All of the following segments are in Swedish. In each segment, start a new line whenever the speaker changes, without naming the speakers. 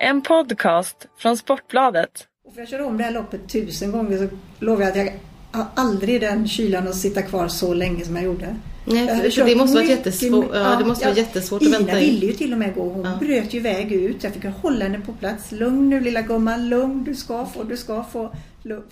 En podcast från Sportbladet.
Och för jag kör om det här loppet tusen gånger så lovar jag att jag har aldrig den kylan att sitta kvar så länge som jag gjorde.
Nej, för, det måste vara jättesvårt, ja, det måste vara
ja,
jättesvårt att
Ina
vänta in.
ville ju till och med gå. Hon
Ja.
bröt ju iväg ut. Jag fick hålla henne på plats. Lugn nu lilla gumman, lugn. Du ska få, du ska få. Lugn.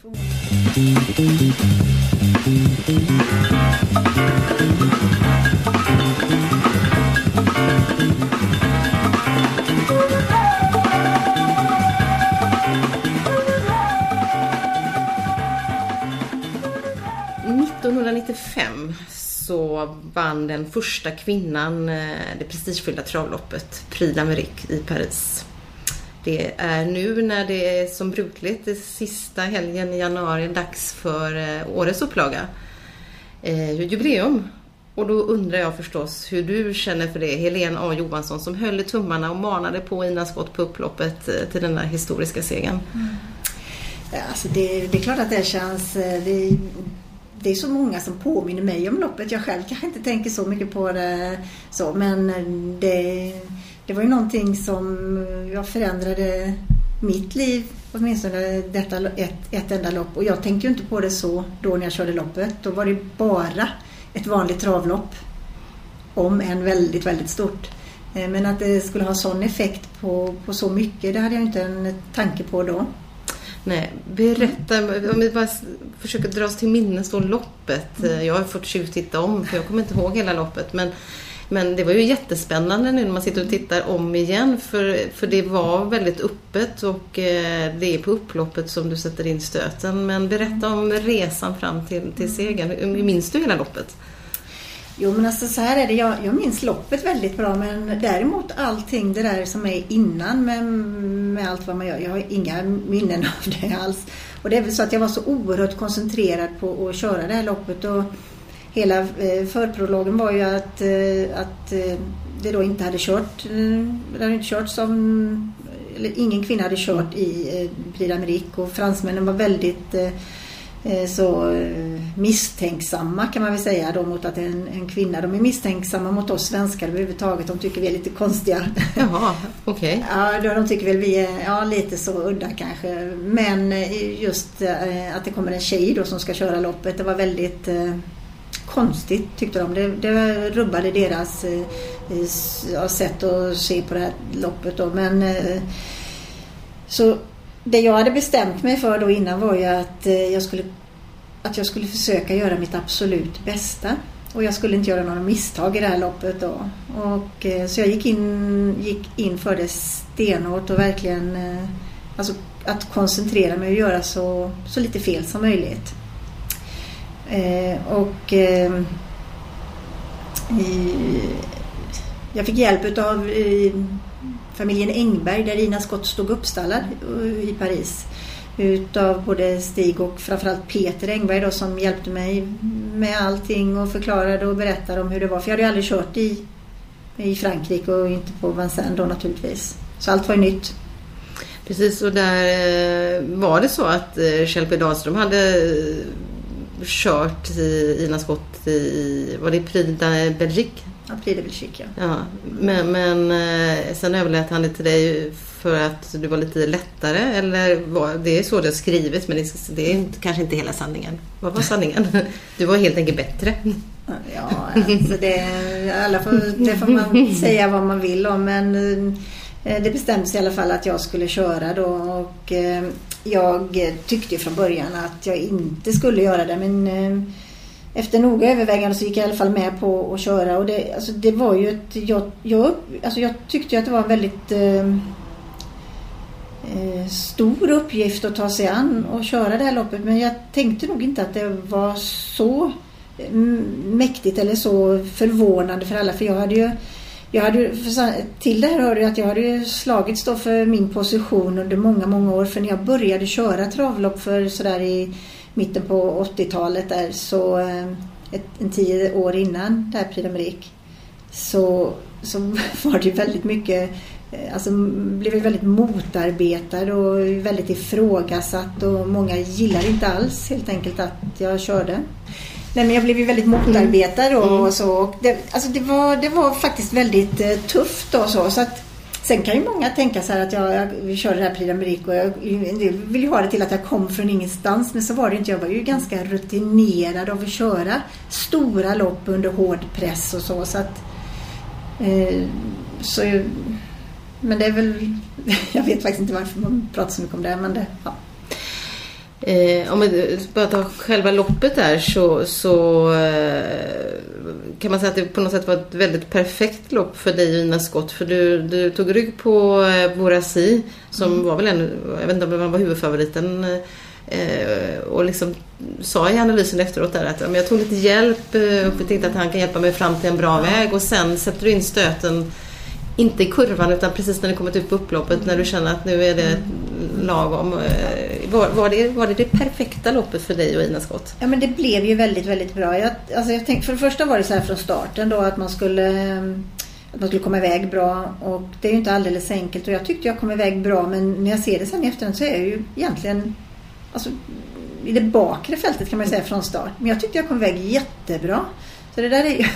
1995 så vann den första kvinnan eh, det prestigefyllda travloppet Prix d'Amérique i Paris. Det är nu när det är som brukligt, det sista helgen i januari, dags för eh, årets upplaga. Eh, jubileum. Och då undrar jag förstås hur du känner för det, Helene A Johansson som höll i tummarna och manade på Ina Skott på upploppet eh, till den här historiska segern.
Ja, Alltså det, det är klart att det känns... eh, det, är så många som påminner mig om loppet. Jag själv kanske inte tänker så mycket på det så men det, det var ju någonting som jag förändrade mitt liv åtminstone detta, ett, ett enda lopp. Och jag tänkte ju inte på det så då när jag körde loppet. Då var det bara ett vanligt travlopp. Om än väldigt, väldigt stort. Eh, men att det skulle ha sån effekt på, på så mycket, det hade jag inte en tanke på då.
Nej, berätta, om vi bara försöker dra oss till minnes då loppet. Eh, Jag har fått tjuvtitta om för jag kommer inte ihåg hela loppet. Men, men det var ju jättespännande nu när man sitter och tittar om igen för, för det var väldigt öppet och eh, det är på upploppet som du sätter in stöten. Men berätta om resan fram till, till segern. Hur Minns du hela loppet?
Jo men alltså så här är det, jag, jag minns loppet väldigt bra men däremot allting det där som är innan med, med allt vad man gör. Jag har inga minnen av det alls. Och det är väl så att jag var så oerhört koncentrerad på att köra det här loppet och hela eh, förprologen var ju att, eh, att eh, det då inte hade kört, det hade inte kört som, eller ingen kvinna hade kört i Prix d'Amérique och fransmännen var väldigt så eh, misstänksamma kan man väl säga då mot att det en, en kvinna. De är misstänksamma mot oss svenskar överhuvudtaget. De tycker vi är lite konstiga.
Jaha, okej.
Ja, då de tycker väl vi är ja, lite så udda kanske. Men eh, just eh, att det kommer en tjej då som ska köra loppet, det var väldigt eh, konstigt tyckte de. Det, det rubbade deras eh, ja, sätt att se på det här loppet då. Men eh, så det jag hade bestämt mig för då innan var ju att eh, jag skulle att jag skulle försöka göra mitt absolut bästa. Och jag skulle inte göra några misstag i det här loppet då. Och, eh, så jag gick in, gick in för det stenhårt och verkligen eh, alltså att koncentrera mig och göra så, så lite fel som möjligt. Eh, och eh, i, jag fick hjälp av familjen Engberg där Ina Skott stod uppstallad eh, i Paris utav både Stig och framförallt Peter Engberg då, som hjälpte mig med allting och förklarade och berättade om hur det var. För jag hade ju aldrig kört i, i Frankrike och inte på Vincennes då naturligtvis. Så allt var ju nytt.
Precis, och där eh, var det så att eh, Kjell P Dahlström hade kört i Ina Skott i, var det Prix de
Ja, Prix de Belgique, ja.
Men, men eh, sen överlät han det till dig för att du var lite lättare eller var, det är så det har skrivits men det, är inte, kanske inte hela sanningen. Vad var sanningen? Du var helt enkelt bättre.
Ja, alltså det, alla får, det får man säga vad man vill om men eh, det bestämdes i alla fall att jag skulle köra då och eh, jag tyckte från början att jag inte skulle göra det men efter noga övervägande så gick jag i alla fall med på att köra och det, alltså det var ju ett, jag, jag, alltså jag tyckte ju att det var en väldigt ehm, eh, stor uppgift att ta sig an och köra det här loppet men jag tänkte nog inte att det var så eh, mäktigt eller så förvånande för alla för jag hade ju jag hade, för till det här hörde jag att jag hade ju slagits då för min position under många, många år. För när jag började köra travlopp för sådär i mitten på 80-talet där så eh, ett, en tio år innan det här Prix d'Amérique så, så var det väldigt mycket eh, Alltså blev väldigt motarbetad och väldigt ifrågasatt och många gillade inte alls helt enkelt att jag körde. Nej men jag blev ju väldigt motarbetad då och så. Och det, alltså det, var, det var faktiskt väldigt eh, tufft och så. så att Sen kan ju många tänka så här att jag, jag vi körde det här Prix d'Amérique och jag vill ju ha det till att jag kom från ingenstans. Men så var det inte. Jag var ju ganska rutinerad av att köra stora lopp under hård press och så. så, att, eh, så men det är väl... Jag vet faktiskt inte varför man pratar så mycket om det. Men det, ja.
Eh, om vi bara tar själva loppet där så, så eh, kan man säga att det på något sätt var ett väldigt perfekt lopp för dig Ina Skott. För du, du tog rygg på eh, Borasi som mm. var väl en, jag vet inte om han var huvudfavoriten. Eh, och liksom sa i analysen efteråt där att jag tog lite hjälp eh, och tänkte att han kan hjälpa mig fram till en bra väg och sen sätter du in stöten inte i kurvan utan precis när det kommit ut på upploppet när du känner att nu är det lagom. Eh, var, var, det, var det det perfekta loppet för dig och Ina Skott?
Ja men det blev ju väldigt, väldigt bra. Jag, alltså jag tänkte, för det första var det så här från starten då att man skulle att man skulle komma iväg bra och det är ju inte alldeles enkelt och jag tyckte jag kom iväg bra men när jag ser det sen i efterhand så är jag ju egentligen alltså, i det bakre fältet kan man säga från start. Men jag tyckte jag kom iväg jättebra. Så det där är ju...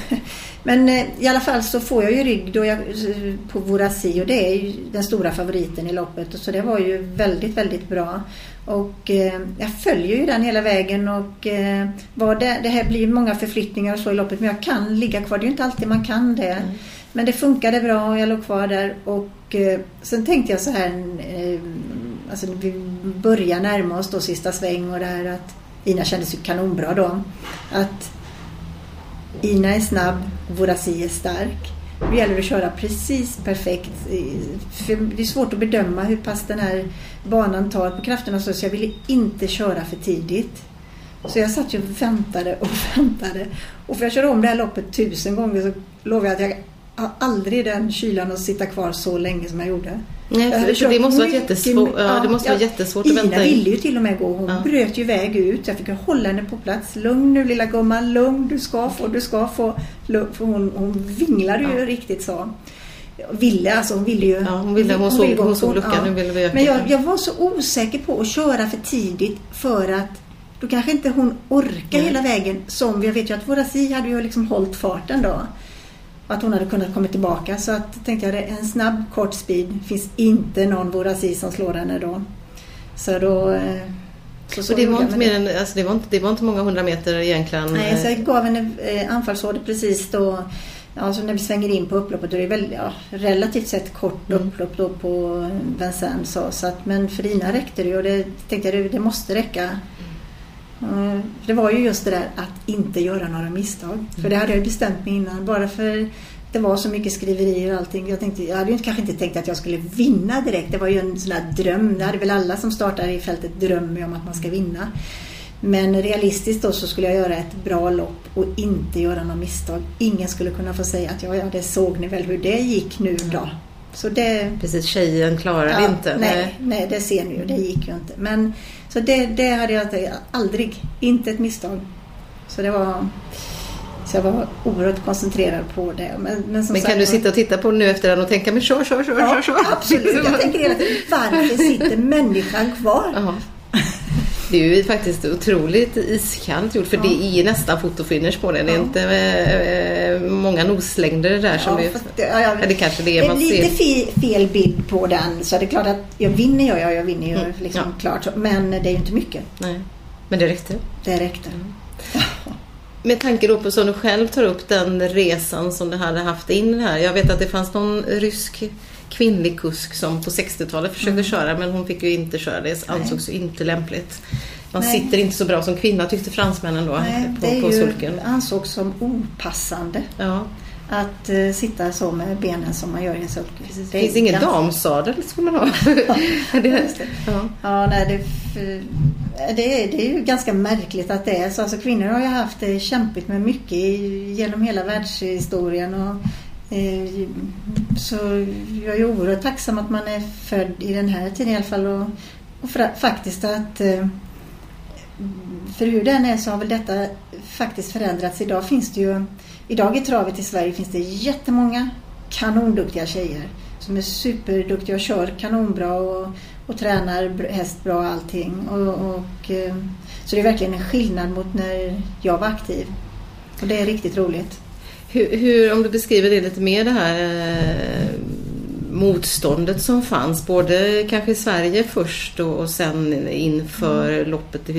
Men eh, i alla fall så får jag ju rygg då jag, på Vorasi och det är ju den stora favoriten i loppet. Så det var ju väldigt, väldigt bra. Och eh, jag följer ju den hela vägen och eh, det, det här blir många förflyttningar och så i loppet men jag kan ligga kvar. Det är ju inte alltid man kan det. Mm. Men det funkade bra och jag låg kvar där och eh, sen tänkte jag så här eh, alltså vi börjar närma oss då sista sväng och det här att Ina kändes ju kanonbra då. Att Ina är snabb, Vorasi är stark. Det gäller att köra precis perfekt. För det är svårt att bedöma hur pass den här banan tar på krafterna så jag ville inte köra för tidigt. Så jag satt ju och väntade och väntade. Och för jag körde om det här loppet tusen gånger så lovar jag att jag har aldrig den kylan att sitta kvar så länge som jag gjorde.
Nej, för, för det måste vara jättesvårt, ja, det måste vara jättesvårt att vänta
Ina ville ju till och med gå. Hon ja. bröt ju väg ut. Jag fick hålla henne på plats. Lugn nu lilla gumman, lugn. Du ska få, du ska få. För hon, hon vinglade ju riktigt så. Ville, alltså hon ville ju.
Ja, hon, ville, hon, hon såg, hon såg luckan. Ja.
Men jag, jag, var så osäker på att köra för tidigt för att då kanske inte hon orkar hela vägen som jag vet ju att våra Si hade ju liksom hållit farten då att hon hade kunnat komma tillbaka. Så att, tänkte jag, en snabb kort speed. finns inte någon Vorasi som slår henne då. Så då... Eh,
så, så det, var inte mer än, alltså det, var inte, det var inte många hundra meter egentligen?
Nej, så jag gav henne eh, precis då. Alltså när vi svänger in på upploppet då är det väl, ja, relativt sett kort mm. upplopp då på Vincennes. Så, så att, men för Ina räckte det och det tänkte jag det måste räcka. Mm. Det var ju just det där att inte göra några misstag. Mm. För det hade jag bestämt mig innan. Bara för det var så mycket skriverier och allting. Jag, tänkte, jag hade ju kanske inte tänkt att jag skulle vinna direkt. Det var ju en sån där dröm. Det hade väl alla som startar i fältet drömmer om att man ska vinna. Men realistiskt då så skulle jag göra ett bra lopp och inte göra några misstag. Ingen skulle kunna få säga att ja, ja det såg ni väl hur det gick nu då.
Så det... Precis, tjejen klarar ja, inte.
Nej, nej, det ser ni ju. Det gick ju inte. Men så det, det hade jag aldrig, inte ett misstag. Så det var... Så jag var oerhört koncentrerad på det. Men,
men, men kan du sitta och titta på nu efter den och tänka men kör, kör, kör,
ja,
kör, kör.
Absolut, jag tänker hela tiden varför sitter människan kvar?
Det är ju faktiskt otroligt iskallt gjort för ja. det är nästan fotofinish på den. Det är ja. inte äh, många noslängder där ja, som är... Det, ja, det kanske det är.
Det är lite ser. fel bild på den så det är klart att jag vinner jag, jag, jag vinner ju mm. liksom klart. Men det är ju inte mycket.
Nej. Men det räckte?
Det räckte. Mm.
Med tanke då på som du själv tar upp den resan som du hade haft in här. Jag vet att det fanns någon rysk kvinnlig kusk som på 60-talet försökte mm. köra men hon fick ju inte köra. Det ansågs ju inte lämpligt. Man Nej. sitter inte så bra som kvinna tyckte fransmännen då
Nej, på, det på sulken. Det ansågs som opassande. Ja. Att uh, sitta så med benen som man gör i en sulke.
Det, det finns ingen ganska... damsadel skulle man ha.
ja, det, ja. ja, nej, det, det, är, det är ju ganska märkligt att det är så. Alltså, kvinnor har ju haft det kämpigt med mycket genom hela världshistorien. Och Eh, så jag är oerhört tacksam att man är född i den här tiden i alla fall. Och, och faktiskt att eh, för hur den är så har väl detta faktiskt förändrats. Idag finns det ju, idag i travet i Sverige finns det jättemånga kanonduktiga tjejer som är superduktiga och kör kanonbra och, och tränar häst bra och allting. Och, och, eh, så det är verkligen en skillnad mot när jag var aktiv. Och det är riktigt roligt.
Hur, hur, om du beskriver det lite mer det här eh, motståndet som fanns både kanske i Sverige först och, och sen inför mm. loppet i,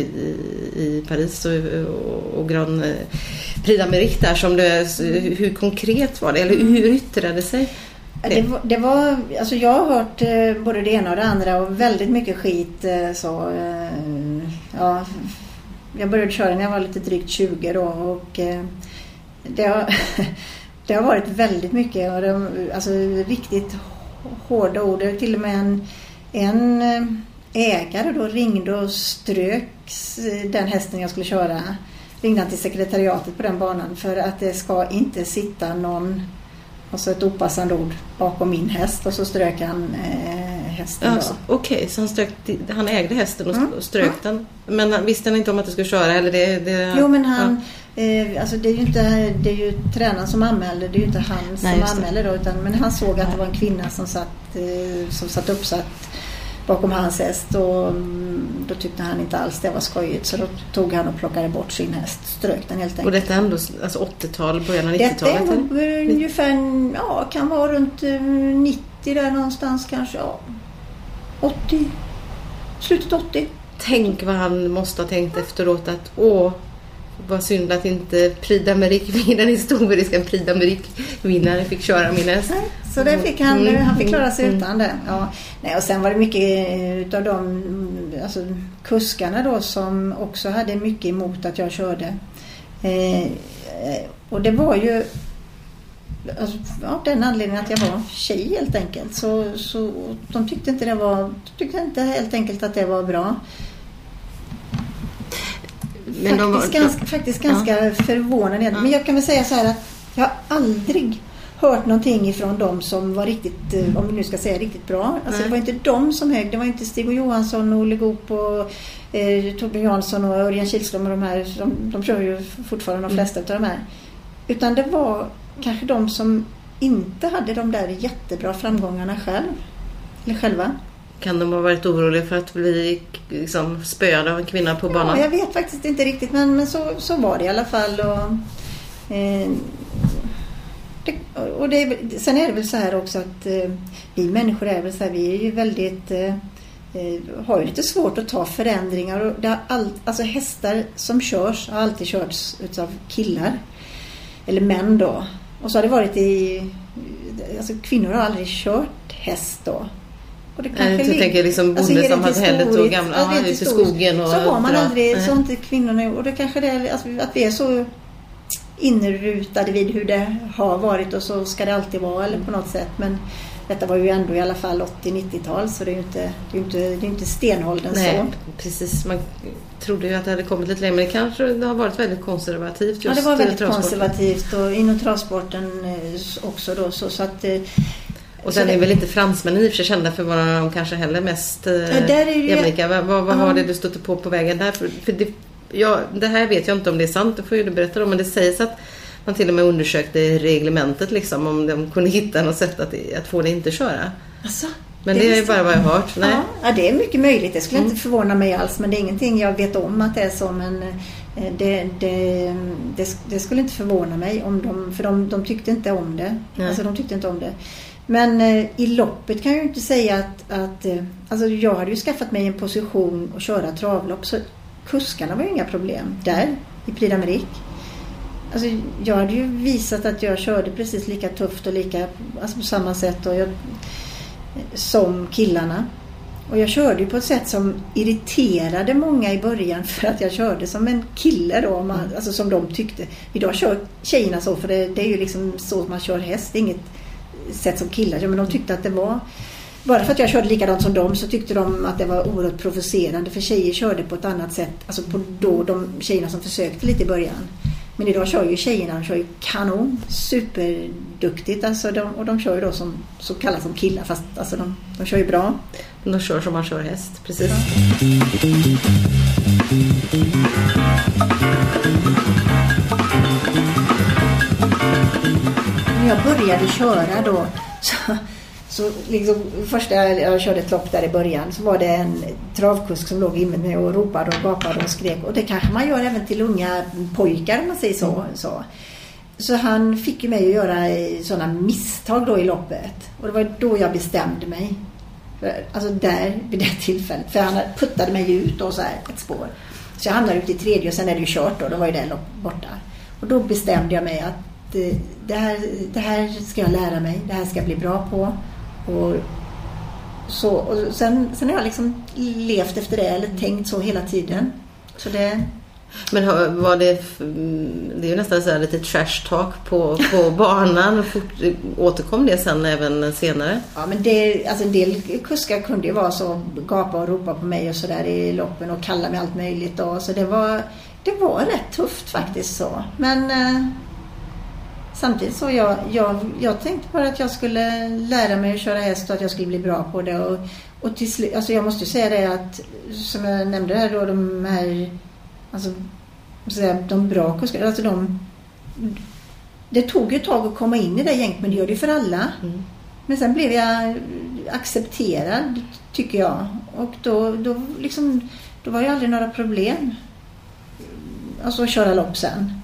i Paris och, och, och Grand Prix d'Amérique där som det, hur konkret var det eller hur yttrade det sig?
Det var, det var, alltså jag har hört eh, både det ena och det andra och väldigt mycket skit eh, så. Eh, ja, jag började köra när jag var lite drygt 20 då och eh, det har, det har varit väldigt mycket och det, alltså riktigt hårda ord. Till och med en, en eh, ägare då ringde och strök den hästen jag skulle köra. Ringde han till sekretariatet på den banan för att det ska inte sitta någon och så ett opassande ord bakom min häst och så strök han eh, hästen.
Alltså, Okej, okay, så han, strök, han ägde hästen och mm. strök mm. den. Men han, visste han inte om att du skulle köra? Eller det, det,
jo, men han... Ja. Eh, alltså det är ju inte det är ju tränaren som anmälde. Det är ju inte han Nej, som anmälde då. Utan, men han såg att det var en kvinna som satt, eh, som satt uppsatt bakom hans häst och mm, då tyckte han inte alls det var skojigt så då tog han och plockade bort sin häst, strök den helt enkelt.
Och detta är ändå alltså 80-tal, början av 90-talet? Detta
är ungefär, ja kan vara runt 90 eh, där någonstans kanske, ja. 80, slutet 80.
Tänk vad han måste ha tänkt efteråt att åh, vad synd att inte Prix d'Amérique, den historiska Prix d'Amérique-vinnaren fick köra min häst.
Så det fick han, mm. han fick klara sig mm. utan det. Ja. Nej, och sen var det mycket utav de alltså, kuskarna då som också hade mycket emot att jag körde. Eh, och det var ju alltså, av den anledningen att jag var tjej helt enkelt. Så, så de tyckte inte det var, de tyckte inte helt enkelt att det var bra. Men faktiskt, var, ganska, faktiskt ganska ja. förvånande. Ja. Men jag kan väl säga så här att jag har aldrig hört någonting ifrån dem som var riktigt, eh, om vi nu ska säga riktigt bra. Alltså det var inte de som högg. Det var inte Stig och Johansson och Olle Goop och eh, Torbjörn Jansson och Örjan Kihlström och de här. De, de kör ju fortfarande de mm. flesta mm. av de här. Utan det var kanske de som inte hade de där jättebra framgångarna själv. Eller själva.
Kan de ha varit oroliga för att bli liksom, spöade av en kvinna på banan?
Ja, jag vet faktiskt inte riktigt men, men så, så var det i alla fall. Och, eh, det, och det, sen är det väl så här också att eh, vi människor är väl så här, vi är ju väldigt eh, eh har ju lite svårt att ta förändringar. Och det all, alltså hästar som körs har alltid körts utav killar. Eller män då. Och så har det varit i... Alltså kvinnor har aldrig kört häst då.
Och det kanske jag tänker liksom alltså, bonden som hade hället och gamla, ja, ute i skogen. Och
så har man aldrig, så har inte kvinnorna Och det kanske det är alltså, att vi är så inrutade vid hur det har varit och så ska det alltid vara eller på något sätt. Men detta var ju ändå i alla fall 80-90-tal så det är ju inte, det är inte, det är inte stenåldern Nej, så.
precis. Man trodde ju att det hade kommit lite längre men det kanske det har varit väldigt konservativt just
Ja, det var väldigt konservativt och inom travsporten eh, också då så, så att eh,
och sen är väl inte fransmännen i och för sig kända för att vara de kanske heller mest eh, ja, jämlika. Vad, vad, vad var det du stötte på på vägen där? För, för det, ja, det här vet jag inte om det är sant, det får ju du berätta om. Men det sägs att man till och med undersökte reglementet liksom om de kunde hitta något sätt att, att få det inte köra.
Alltså,
men det, det är bara vad jag har hört.
Nej. Ja, det är mycket möjligt. Det skulle mm. inte förvåna mig alls. Men det är ingenting jag vet om att det är så. Men eh, det, det, det, det skulle inte förvåna mig om de, för de, de tyckte inte om det. Nej. Alltså de tyckte inte om det. Men eh, i loppet kan jag ju inte säga att, att eh, alltså jag hade ju skaffat mig en position att köra travlopp så kuskarna var ju inga problem där i Prix d'Amérique. Alltså, jag hade ju visat att jag körde precis lika tufft och lika, alltså på samma sätt och jag, som killarna. Och jag körde ju på ett sätt som irriterade många i början för att jag körde som en kille då, man, mm. alltså som de tyckte. Idag kör tjejerna så för det, det är ju liksom så man kör häst. Inget sätt som killar men de tyckte att det var bara för att jag körde likadant som dem så tyckte de att det var oerhört provocerande för tjejer körde på ett annat sätt. Alltså på då de tjejerna som försökte lite i början. Men idag kör ju tjejerna, de kör ju kanon, superduktigt alltså de, och de kör ju då som så kallas som killar fast alltså de, de kör ju bra.
De kör som man kör häst, precis. Ja.
Började köra då så så liksom, första jag, körde ett lopp där i början så var det en travkusk som låg inne med och ropade och gapade och skrek. Och det kanske man gör även till unga pojkar om man säger så. Mm. så. så han fick ju mig att göra sådana misstag då i loppet. Och det var då jag bestämde mig. Alltså där, vid det tillfället. För han puttade mig ut då så här, ett spår. Så jag hamnade ute i tredje och sen är det ju kört då. Då var ju det lopp borta. Och då bestämde jag mig att det här, det här ska jag lära mig. Det här ska jag bli bra på. Och, så, och sen, sen har jag liksom levt efter det eller tänkt så hela tiden. Så det,
men var det, det är ju nästan så här lite trash talk på, på banan. återkom det sen även senare?
Ja, men det, alltså en del kuskar kunde ju vara så, gapa och ropa på mig och sådär i loppen och kalla mig allt möjligt. Då. Så det var, det var rätt tufft faktiskt så. Men eh, samtidigt så jag, jag, jag tänkte bara att jag skulle lära mig att köra häst och att jag skulle bli bra på det. Och, och till slut, alltså jag måste säga det att, som jag nämnde här då, de här Alltså, de bra kuskarna, alltså de... Det tog ett tag att komma in i det gänget, men det gör det ju för alla. Mm. Men sen blev jag accepterad, tycker jag. Och då, då, liksom, då var det aldrig några problem. Alltså att köra lopp sen.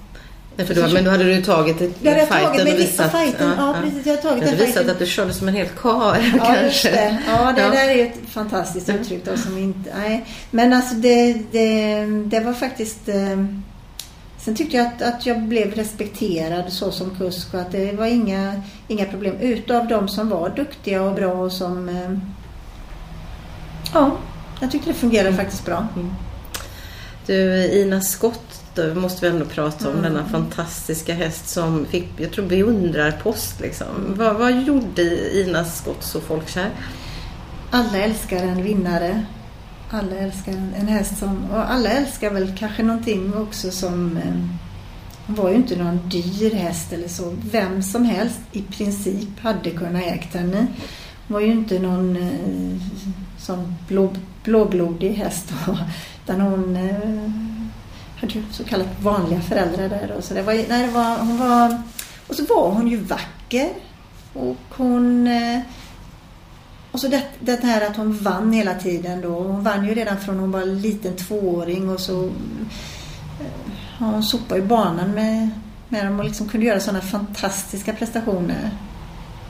Nej, för då, men då hade du tagit ett
jag hade fighten tagit och visat... Fighten, ja, ja, precis, jag tagit
du hade visat att du körde som en hel karl
ja, kanske. Det. Ja, det ja. där är ett fantastiskt uttryck då som inte... Nej. Men alltså det, det, det var faktiskt... Eh, sen tyckte jag att, att jag blev respekterad så som kusk och att det var inga, inga problem. Utav de som var duktiga och bra och som... Eh, ja, jag tyckte det fungerade faktiskt bra. Mm.
Du, Ina Skott då måste vi ändå prata om mm. denna fantastiska häst som fick, jag tror beundrarpost liksom. Vad, vad gjorde Ina Skott så folkkär?
Alla älskar en vinnare. Alla älskar en, häst som, och alla älskar väl kanske någonting också som eh, var ju inte någon dyr häst eller så. Vem som helst i princip hade kunnat ägt henne. Var ju inte någon eh, sån blå, blåblodig häst. Utan hon eh, hade ju typ så kallat vanliga föräldrar där. Och så det var, nej, det var, hon var, och så var hon ju vacker. Och hon... Eh, och så det, det här att hon vann hela tiden då. Hon vann ju redan från hon var liten tvååring och så... Eh, ja, hon sopade ju banan med, med dem och liksom kunde göra sådana fantastiska prestationer.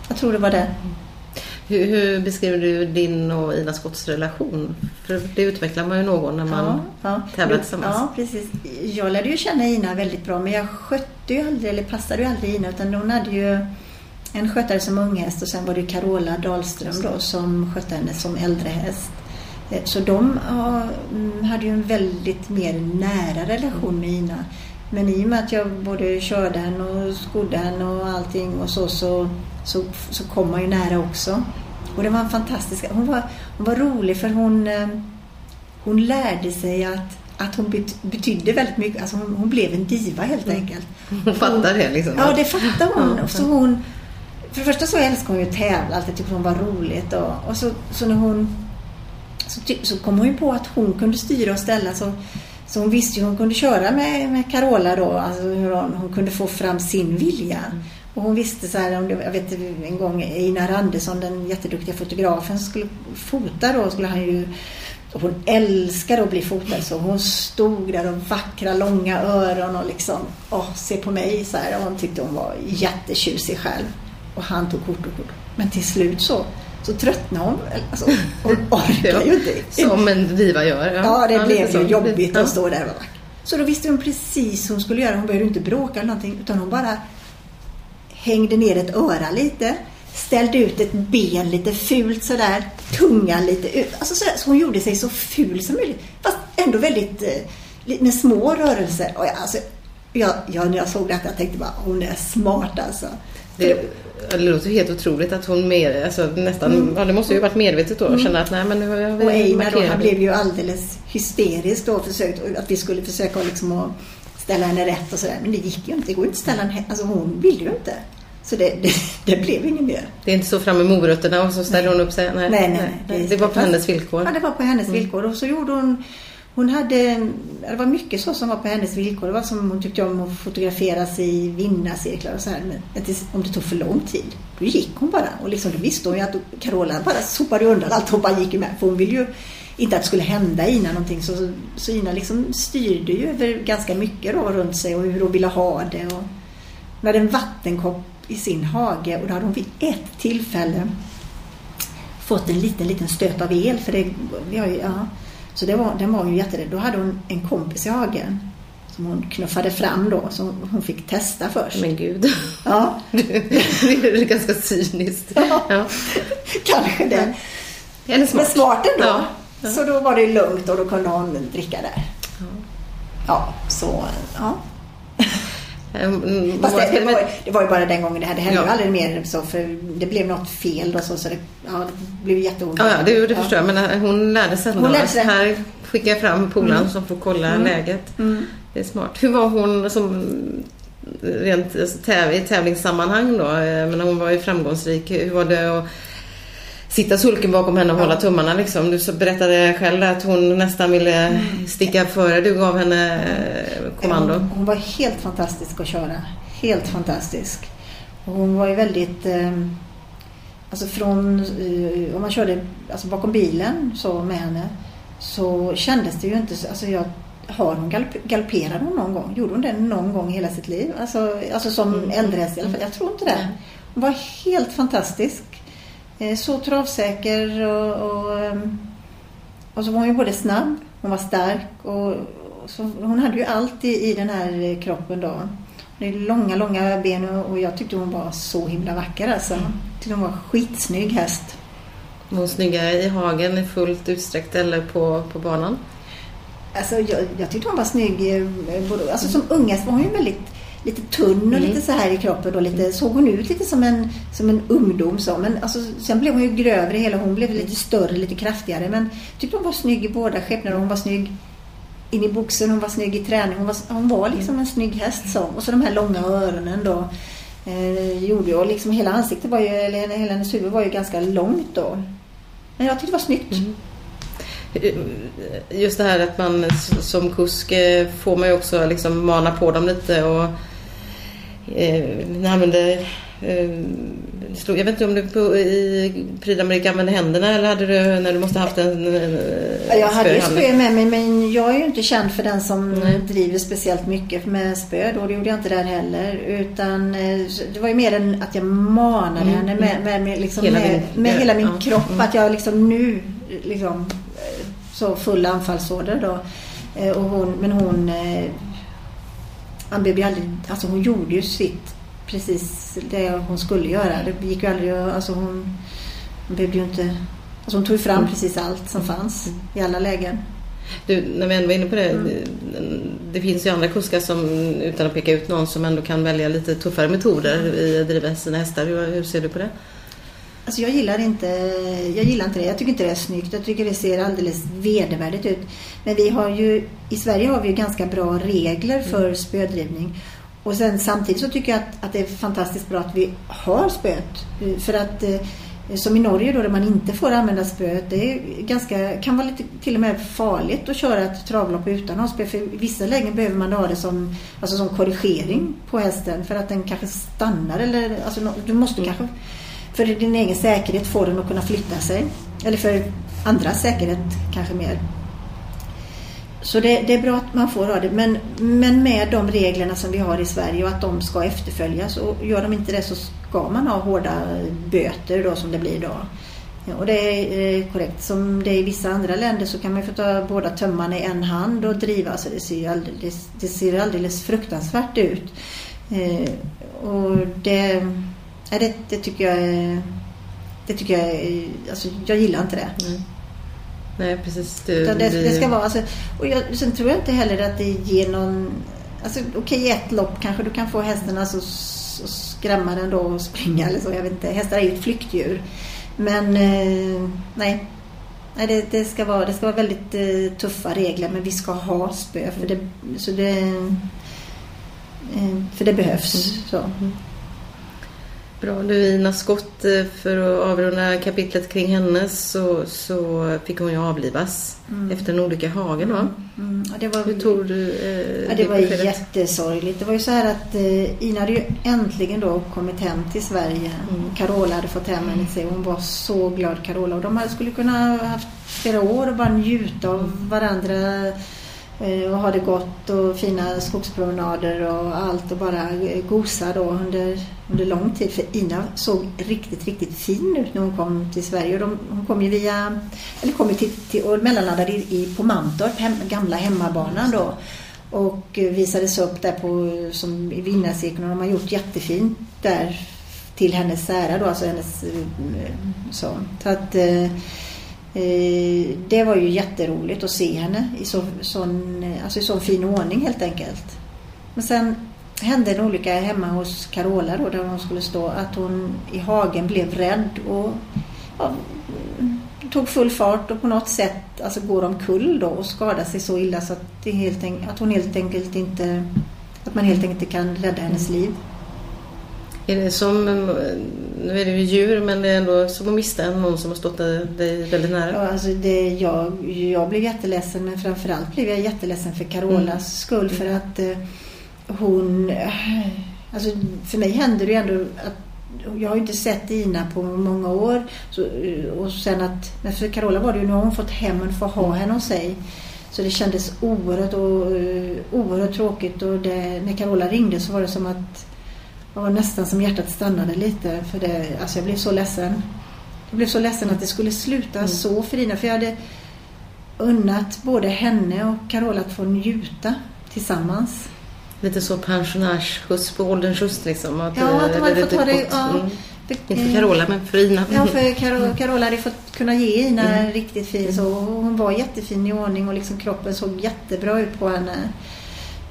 Jag tror det var det.
Hur, hur, beskriver du din och Ina Skotts relation? För det utvecklar man ju någon när man ja, ja. tävlar tillsammans.
Ja, precis. Jag lärde ju känna Ina väldigt bra men jag skötte ju aldrig, eller passade ju aldrig Ina utan hon hade ju en skötare som unghäst och sen var det Carola Dahlström då som skötte henne som äldre häst. Eh, så de mm, hade ju en väldigt mer nära relation med Ina. Men i och med att jag både körde henne och skodde henne och allting och så, så så, så kom man ju nära också. Och det var en fantastisk... Hon var, hon var rolig för hon, eh, hon lärde sig att, att hon betydde väldigt mycket. Alltså hon, hon blev en diva helt mm. enkelt.
Hon fattar det liksom?
Ja, det fattar hon. Så hon för det första så älskade hon ju att tävla, alltid tyckte hon var roligt. Och, och så, så när hon... Så, så kom hon ju på att hon kunde styra och ställa. Så, så hon visste ju hon kunde köra med, med Carola då. Alltså hur hon, hon kunde få fram sin vilja. Mm. Och hon visste så här, jag vet en gång Einar Andersson, den jätteduktiga fotografen, skulle fota då. Skulle han ju, och hon älskar att bli fotad så hon stod där och vackra långa öron och liksom, åh, se på mig så här. Och hon tyckte hon var jättetjusig själv. Och han tog kort och kort. Men till slut så så tröttnade hon. Alltså, hon orkade ju inte.
Som en diva gör.
Ja, ja det blev ju jobbigt att stå där Så då visste hon precis hur hon skulle göra. Hon behövde inte bråka eller någonting utan hon bara hängde ner ett öra lite, ställde ut ett ben lite fult sådär, tungan lite ut. Alltså sådär, så hon gjorde sig så ful som möjligt. Fast ändå väldigt eh, med små rörelser. Och jag, alltså, jag, jag, när jag såg detta jag tänkte bara hon är smart alltså.
Det, det låter helt otroligt att hon mer, alltså nästan, mm. ja, det måste ju varit medvetet då mm. känna att nej men nu har jag
Och Einar då, han blev ju alldeles hysterisk då försökt, att vi skulle försöka liksom att ställa henne rätt och sådär. Men det gick ju inte. Det går inte att ställa henne, alltså hon ville ju inte. Så det, det, det, blev inget mer.
Det är inte så fram med morötterna och så ställer hon upp sig?
Nej, nej. nej, nej.
Det, det, var på hennes villkor?
Ja, det var på hennes mm. villkor. Och så gjorde hon hon hade, det var mycket så som var på hennes villkor. Det var som hon tyckte om att fotograferas i vinnarcirklar och så här. Men om det tog för lång tid, då gick hon bara. Och liksom, då visste hon ju att Carola bara sopade undan allt och bara gick med. För hon ville ju inte att det skulle hända Ina någonting. Så, så Ina liksom styrde ju över ganska mycket då runt sig och hur hon ville ha det. Och, Hon hade en vattenkopp i sin hage och då hade hon vid ett tillfälle fått en liten, liten stöt av el. För det, vi har ju, ja. Så det var, den var ju jätterädd. Då hade hon en kompis i hagen som hon knuffade fram då, som hon fick testa först.
Men gud.
Ja.
det är ganska cyniskt.
Ja. Ja. Kanske det.
Eller smart.
Men smart ändå.
Ja. Ja.
Så då var det lugnt och då kunde hon dricka där. Ja, så ja.
Mm,
Fast det, det, var, ju- det var ju bara den gången det hände. Det hände
Ja.
aldrig mer så för det blev något fel då så, så det, ja, det blev jätteont.
Ja, ja, det, det förstår jag. Men äh, hon lärde sig ändå. Här skickar jag fram polaren som får kolla
Mm.
läget.
Mm.
Det är smart. Hur var hon som rent alltså, täv i tävlingssammanhang då? Eh, Men hon var ju framgångsrik. Hur var det att sitta sulken bakom henne och
Ja.
hålla tummarna liksom? Du berättade själv att hon nästan ville sticka före. Du gav henne eh, kommando.
Hon, hon var helt fantastisk att köra. Helt fantastisk. Och hon var ju väldigt... Eh, alltså från... Eh, om man körde alltså bakom bilen så med henne så kändes det ju inte... så- Alltså jag, har hon galopp, galopperade hon någon gång? Gjorde hon det någon gång i hela sitt liv? Alltså, alltså som
Mm.
äldrehäst i alla fall. Jag tror inte det. Hon var helt fantastisk. Eh, Så travsäker och, och, ehm, och så var hon ju både snabb, hon var stark och, och så, hon hade ju allt i, i den här eh, kroppen då. Det är långa, långa ben och, och jag tyckte hon var så himla vacker alltså. Jag tyckte hon var skitsnygg häst.
Var hon snyggare i hagen i fullt utsträckt eller på, på banan?
Alltså jag, jag tyckte hon var snygg. eh, Både, alltså som ungast var hon ju väldigt lite tunn och
Mm.
lite så här i kroppen. Och lite, såg hon ut lite som en, som en ungdom. Så. Men alltså, sen blev hon ju grövre hela. Hon blev lite större, lite kraftigare. Men tyckte hon var snygg i båda skepnaderna. Hon var snygg in i boxen, hon var snygg i träning. Hon var, hon var liksom en snygg häst. Så. Och så de här långa öronen då. Eh, gjorde jag. Liksom hela ansiktet var ju, eller hela hennes huvud var ju ganska långt då. Men jag tyckte det var snyggt.
Just det här att man som kusk eh, får man ju också liksom mana på dem lite och eh, använde eh, jag vet inte om du på, i Prix använde händerna eller hade du när du måste haft en eh,
Ja, Jag hade ju spö med mig men jag är ju inte känd för den som
Nej.
driver speciellt mycket med spö då. Det gjorde jag inte där heller. Utan eh, det var ju mer än att jag manade
Mm,
henne med, med, med, liksom
Hela
med,
din-
med hela min
ja,
kropp.
mm.
Att jag liksom nu liksom eh, så full anfallsorder då. Eh, Och hon, men hon han blev aldrig, alltså hon gjorde ju sitt precis det hon skulle göra. Det gick ju aldrig alltså hon, hon behövde ju inte Alltså hon tog fram
Mm.
precis allt som fanns i alla lägen.
Du, när vi ändå var inne på det.
Mm.
Det finns ju andra kuskar som, utan att peka ut någon, som ändå kan välja lite tuffare metoder i att driva sina hästar. Hur, hur ser du på det?
Alltså jag gillar inte, jag gillar inte det. Jag tycker inte det är snyggt. Jag tycker det ser alldeles vedervärdigt ut. Men vi har ju, i Sverige har vi ju ganska bra regler för spödrivning. Och sen samtidigt så tycker jag att, att det är fantastiskt bra att vi har spöet. För att eh, som i Norge då där man inte får använda spöet. Det är ganska, kan vara lite till och med farligt att köra ett travlopp utan att ha spö. För i vissa lägen behöver man ha det som, alltså som korrigering på hästen. För att den kanske stannar eller alltså, du måste
Mm.
kanske för din egen säkerhet få den att kunna flytta sig. Eller för andras säkerhet kanske mer. Så det, det är bra att man får ha det. Men, men med de reglerna som vi har i Sverige och att de ska efterföljas. Och gör de inte det så ska man ha hårda böter då som det blir då. Ja, och det är eh, korrekt. Som det är i vissa andra länder så kan man ju få ta båda tömmarna i en hand och driva. Så det ser ju alldeles, det ser alldeles fruktansvärt ut. Eh, och det, nej, det, det tycker jag är- det tycker jag är, alltså jag gillar inte det.
Nej, Nej precis. Du,
det, det ska vara, alltså, och jag, sen tror jag inte heller att det ger någon... Alltså, Okej, i ett lopp kanske du kan få hästen alltså, och skrämma den då och springa eller så. Jag vet inte. Hästar är ju ett flyktdjur. Men eh, nej. nej det, det, ska vara, det ska vara väldigt eh, tuffa regler men vi ska ha spö. För det, så det, eh, för det behövs.
Mm.
Så.
Bra. Du Ina Skott, eh, för att avrunda kapitlet kring henne så, så fick hon ju avlivas
Mm.
efter en olycka i hagen. Va?
Mm, ja, det var,
Hur tog du eh,
Ja, det var
beskedet?
jättesorgligt. Det var ju så här att eh, Ina hade ju äntligen då kommit hem till Sverige.
Mm.
Carola hade fått hem henne till sig. Hon var så glad Carola. Och de skulle kunna ha haft flera år och bara njuta av varandra. Eh, och ha det gott och fina skogspromenader och allt och bara eh, gosa då under, under lång tid. För Ina såg riktigt, riktigt fin ut när hon kom till Sverige. Och de, hon kom ju via, eller kom ju till, till och mellanlandade i, i, på Mantorp, hem, gamla hemmabanan då. Och eh, visades upp där på, som i vinnarcirkeln och de har gjort jättefint där till hennes ära då, alltså hennes så. så att Eh, Eh, det var ju jätteroligt att se henne i så, sån, eh, alltså i sån fin ordning helt enkelt. Men sen hände en olycka hemma hos Carola då, där hon skulle stå. Att hon i hagen blev rädd och ja, tog full fart och på något sätt alltså går omkull då och skadar sig så illa så att, det helt enkelt, att hon helt enkelt inte att man helt enkelt inte kan rädda hennes liv.
Är det som, nu är det ju djur, men det är ändå som att mista någon som har stått dig väldigt nära?
Ja, alltså det, jag, jag blev jätteledsen, men framförallt blev jag jätteledsen för Carolas mm. skull. För att eh, hon... Alltså för mig händer det ju ändå att jag har inte sett Ina på många år. Så, och sen att, men för Carola var det ju, nu har hon fått hem en, få ha henne hos sig. Så det kändes oerhört, och, oerhört tråkigt och det, när Carola ringde så var det som att det var nästan som hjärtat stannade lite för det, alltså jag blev så ledsen. Jag blev så ledsen att det skulle sluta mm. så för Ina för jag hade unnat både henne och Carola att få njuta tillsammans.
Lite så pensionärsskjuts på ålderns höst liksom?
Att, ja, att de hade fått ha det. Ja, mm.
Inte för Carola men för Ina.
Ja, för Carola, Carola hade fått kunna ge Ina mm. riktigt fin så. Hon var jättefin i ordning och liksom kroppen såg jättebra ut på henne.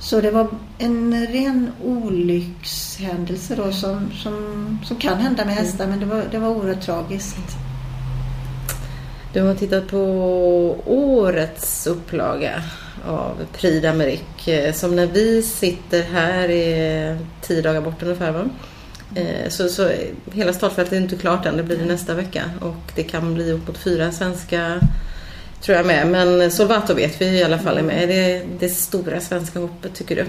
Så det var en ren olyckshändelse då som, som, som kan hända med hästar men det var, det var oerhört tragiskt.
Du har tittat på årets upplaga av Prix d'Amérique som när vi sitter här är tio dagar bort ungefär va? Eh, så, så hela startfältet är inte klart än, det blir det nästa vecka och det kan bli uppåt fyra svenska Tror jag med. Men Solvato vet vi i alla fall är med. Det det stora svenska hoppet tycker du?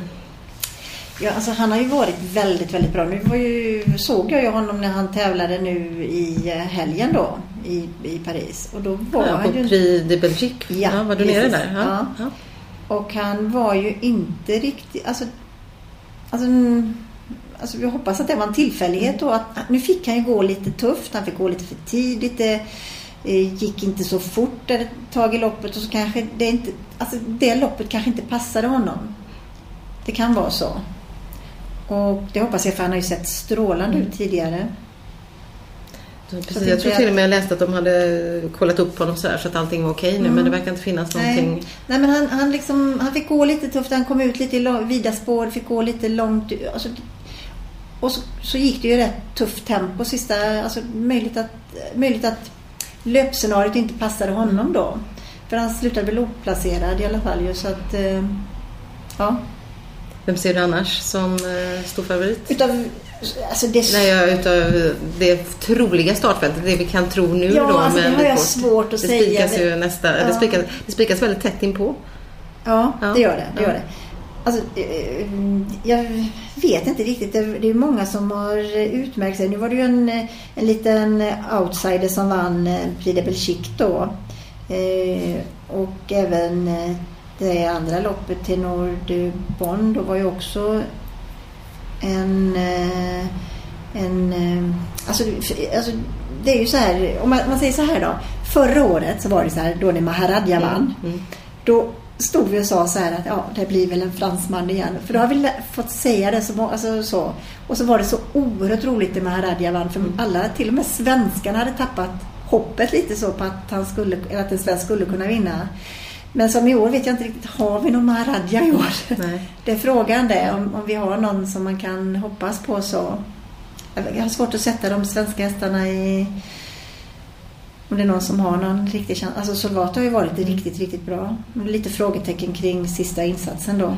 Ja, alltså han har ju varit väldigt, väldigt bra. Nu var ju, såg jag ju honom när han tävlade nu i eh, helgen då i, i Paris. Och då var
ja,
han
på ju... Prix de Belgique? Ja, ja, var du precis. nere där?
Ja. ja. Och han var ju inte riktigt... Alltså, alltså, alltså, jag hoppas att det var en tillfällighet då. Att, nu fick han ju gå lite tufft. Han fick gå lite för tidigt. Det, gick inte så fort ett tag i loppet och så kanske det inte, alltså det loppet kanske inte passade honom. Det kan vara så. Och det hoppas jag för han har ju sett strålande ut tidigare.
Precis, jag tror till och med jag läste att de hade kollat upp honom så, här, så att allting var okej nu mm. men det verkar inte finnas någonting.
Nej, Nej men han, han, liksom, han fick gå lite tufft, han kom ut lite i vida spår, fick gå lite långt. Alltså, och så, så, gick det ju rätt tufft tempo sista, alltså möjligt att, möjligt att löpscenariot inte passade honom då. För han slutade väl oplacerad i alla fall ju så att eh, ja.
Vem ser du annars som eh, stor favorit?
Utav, alltså det...
Nej, ja, utav det troliga startfältet, det vi kan tro nu
ja,
då.
Alltså, det har jag svårt att
det
säga.
Spikas ju nästa, ja. det, spikas, det spikas väldigt tätt inpå.
Ja, ja, det gör det. det, gör det. Alltså, eh, jag vet inte riktigt. Det är många som har utmärkt sig. Nu var det ju en, en liten outsider som vann eh, Prix de Belgique då. Eh, och även det andra loppet till Nord Bonn då var ju också en... en alltså, alltså, det är ju så här, om man, man, säger så här då. Förra året så var det så här, då när Maharadja vann. Mm, mm. Då stod vi och sa så här att ja, det blir väl en fransman igen. För då har vi fått säga det så, alltså, så. Och så var det så oerhört roligt det med Haradjavan för mm. alla, till och med svenskarna hade tappat hoppet lite så på att, han skulle, att en svensk skulle kunna vinna. Men som i år vet jag inte riktigt, har vi någon Maharadja i år? Nej. Det är frågan det, om, om vi har någon som man kan hoppas på så. Jag har svårt att sätta de svenska hästarna i om det är någon som har någon riktig chans. Alltså Solvato har ju varit riktigt, riktigt bra. Lite frågetecken kring sista insatsen då.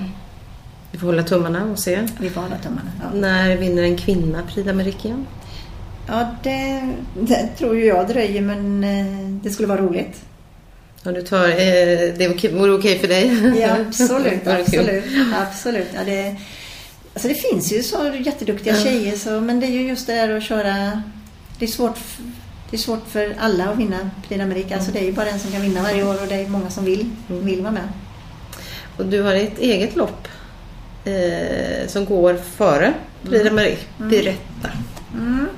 Vi får hålla tummarna och se.
Vi får hålla tummarna, ja.
När vinner en kvinna Prix d'Amérique?
Ja, det, det, tror ju jag dröjer men eh, det skulle vara roligt.
Ja, du tar, eh, det vore okej för dig?
Ja, absolut. absolut, absolut. Ja, det, alltså det finns ju så jätteduktiga ja. tjejer så, men det är ju just det där att köra... Det är svårt det är svårt för alla att vinna Prix d'Amérique. Alltså det är ju bara en som kan vinna varje år och det är många som vill, mm. vill vara med.
Och du har ett eget lopp eh, som går före Prix Marie. Berätta.
Mm.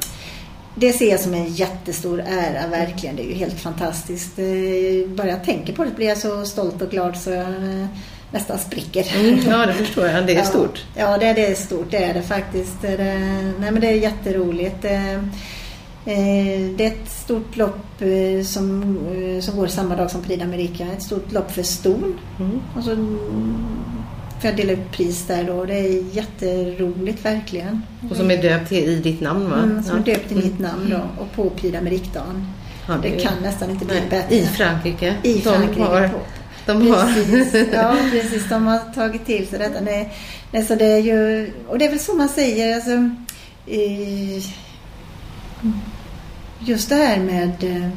Det ser jag som en jättestor ära, verkligen. Det är ju helt fantastiskt. Eh, Bara jag tänker på det blir jag så stolt och glad så jag eh, nästan spricker.
Mm, ja, det förstår jag. Det är
Ja.
stort.
Ja, det, det är stort. Det är det faktiskt. Det är, det- nej, men det är jätteroligt. Det, eh, det är ett stort lopp eh, som, eh, som går samma dag som Prix d'America. Ett stort lopp för ston.
Mm.
Och så mm, får jag dela ut pris där då. Det är jätteroligt verkligen.
Och som är döpt i ditt namn va?
Mm, som är döpt i mitt namn då. Och på Prix d'Amerique-dagen.
Ja,
Det
är-
kan nästan inte bli bättre.
I Frankrike.
I Frankrike.
De har, de har
Precis. Ja, precis. De har tagit till sig detta. Nej, nej, så det är ju, och det är väl så man säger. Alltså, eh, just det här med, eh,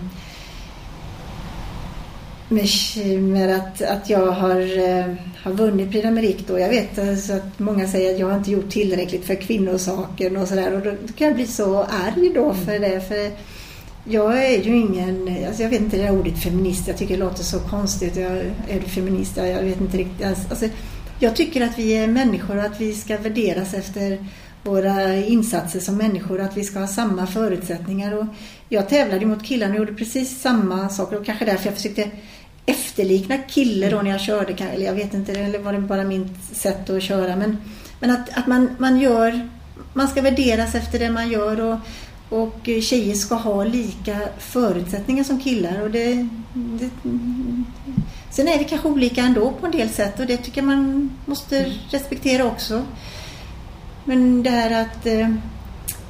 med, med att, att jag har, eh, har vunnit Prix d'Amérique då. Jag vet alltså att många säger att jag har inte gjort tillräckligt för kvinnosaken och sådär. Och då, då kan jag bli så arg då för det. För jag är ju ingen, alltså jag vet inte det där ordet feminist, jag tycker det låter så konstigt. Jag, är du feminist? Jag, jag vet inte riktigt. Alltså, jag tycker att vi är människor och att vi ska värderas efter våra insatser som människor att vi ska ha samma förutsättningar. Och jag tävlade mot killarna och gjorde precis samma saker och kanske därför jag försökte efterlikna kille då när jag körde. Eller jag vet inte, eller var det bara mitt sätt att köra. Men, men att, att man, man gör, man ska värderas efter det man gör och, och tjejer ska ha lika förutsättningar som killar. Och det, det, sen är vi kanske olika ändå på en del sätt och det tycker jag man måste respektera också. Men det här att, eh,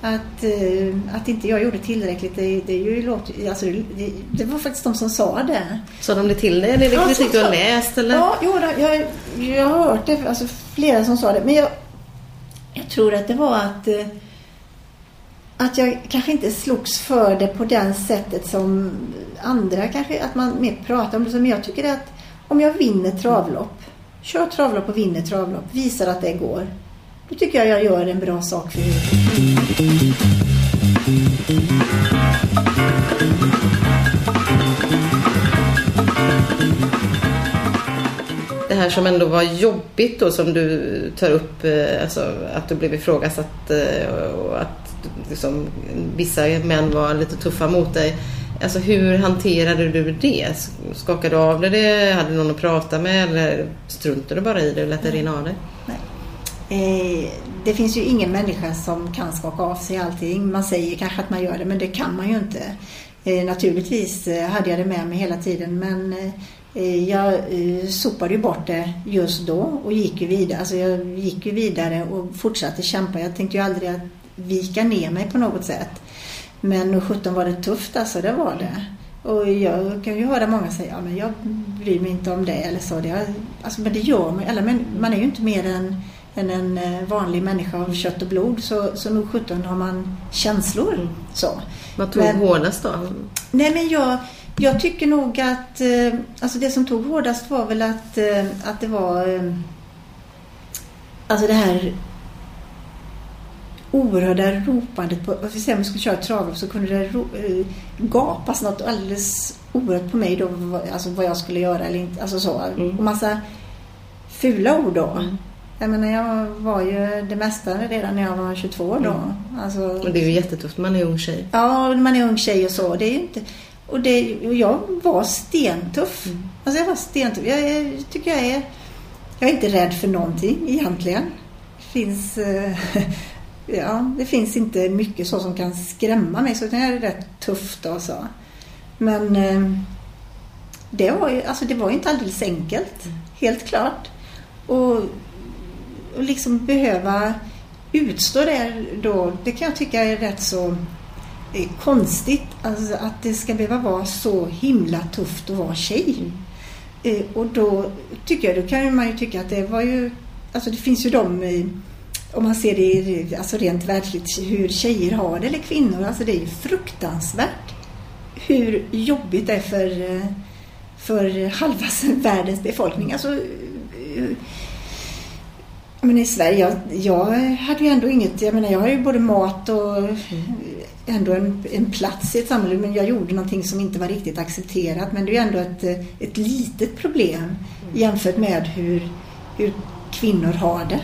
att, eh, att inte jag gjorde tillräckligt, det, det, är ju, låter- alltså, det, det var faktiskt de som sa det.
Sa de det till dig? Eller är det
Ja,
kritik du har läst? Eller?
Ja, jo, jag, jag har hört det, alltså flera som sa det. Men jag, jag tror att det var att, eh, att jag kanske inte slogs för det på det sättet som andra kanske, att man mer pratar om det. Men jag tycker att om jag vinner travlopp, kör travlopp och vinner travlopp, visar att det går. Då tycker jag jag gör en bra sak för huvudet.
Det här som ändå var jobbigt då som du tar upp, eh, alltså att du blev ifrågasatt eh, och att liksom, vissa män var lite tuffa mot dig. Alltså hur hanterade du det? Skakade du av dig det? Hade du någon att prata med? Eller struntade du bara i det och lät det rinna av dig?
Eh, det finns ju ingen människa som kan skaka av sig allting. Man säger kanske att man gör det, men det kan man ju inte. Eh, naturligtvis eh, hade jag det med mig hela tiden, men eh, jag eh, sopade ju bort det just då och gick ju vidare. Alltså jag gick ju vidare och fortsatte kämpa. Jag tänkte ju aldrig att vika ner mig på något sätt. Men 17 var det tufft alltså, det var det. Och jag kan ju höra många säga, ja men jag bryr mig inte om det eller så. Det, alltså, men det gör man alla, men man är ju inte mer än, än en eh, vanlig människa av kött och blod. Så, så nog 17 har man känslor. Så.
Vad tog
Men-
hårdast då?
Nej men jag, jag tycker nog att, eh, alltså det som tog hårdast var väl att, eh, att det var, alltså det här oerhörda ropandet på, jag säga, om vi skulle köra travlopp så kunde det ro, gapas något alldeles oerhört på mig då, alltså vad jag skulle göra eller inte, alltså så.
Mm.
Och massa fula ord då.
Mm.
Jag menar jag var ju det mesta redan när jag var 22 då. Alltså,
Och det är ju jättetufft, man är ung tjej.
Ja, man är ung tjej och så. Det är inte... Och, det, och jag var stentuff.
Mm.
Alltså jag var stentuff. Jag, är, tycker jag är... Jag är inte rädd för någonting egentligen. Det finns... eh, ja, det finns inte mycket så som kan skrämma mig. Så jag är rätt tuff då så. Men eh, det var ju alltså det var inte alldeles enkelt. Helt klart. Och, och liksom behöva utstå det då, det kan jag tycka är rätt så eh, konstigt. Alltså att det ska behöva vara så himla tufft att vara tjej. Eh, och då tycker jag, då kan man ju tycka att det var ju, alltså det finns ju de, om man ser det alltså rent världsligt, hur tjejer har det eller kvinnor, alltså det är ju fruktansvärt hur jobbigt det är för, eh, för halva världens befolkning. Alltså, men i Sverige, jag, jag hade ju ändå inget, jag menar jag har ju både mat och ändå en, en plats i ett samhälle men jag gjorde någonting som inte var riktigt accepterat men det är ju ändå ett, ett litet problem. jämfört med hur, hur kvinnor har det.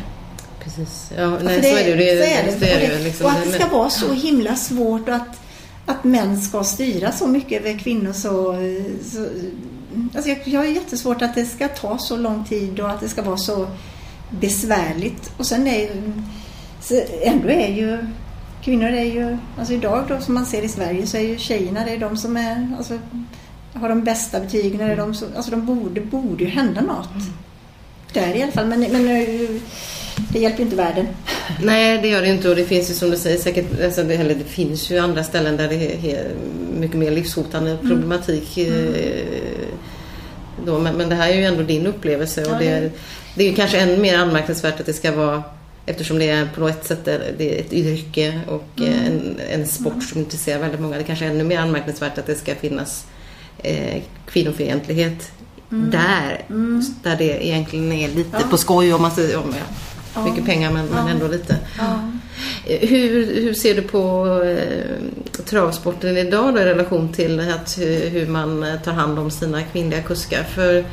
Precis. Ja, nej, så är det ju.
så är det.
så är det
det,
liksom.
och att det ska
Men-
vara så himla svårt och att, att män ska styra så mycket över kvinnor så... så alltså jag, jag har jättesvårt att det ska ta så lång tid och att det ska vara så besvärligt. Och sen är så ändå är ju kvinnor är ju, alltså idag då som man ser i Sverige så är ju tjejerna det är de som är, alltså, har de bästa betygen. Är de som, alltså de borde, borde ju hända något. Där i alla fall. Men, men det hjälper ju inte världen.
Nej, det gör det inte och det finns ju som du säger säkert, alltså det, eller det finns ju andra ställen där det är, mycket mer livshotande
Mm.
problematik. eh, Då, men, men det här är ju ändå din upplevelse och
Ja,
det,
det-
är ju kanske ännu mer anmärkningsvärt att det ska vara Eftersom det är på något sätt är- det ett yrke och eh, en, en sport som intresserar väldigt många. Det kanske är ännu mer anmärkningsvärt att det ska finnas eh, kvinnofientlighet där. Där det egentligen är lite
Ja.
på skoj om man säger om ja,
Ja.
mycket pengar men, men ändå lite. Eh, Hur, hur ser du på eh, travsporten idag då i relation till att, hur, hur man eh, tar hand om sina kvinnliga kuskar? För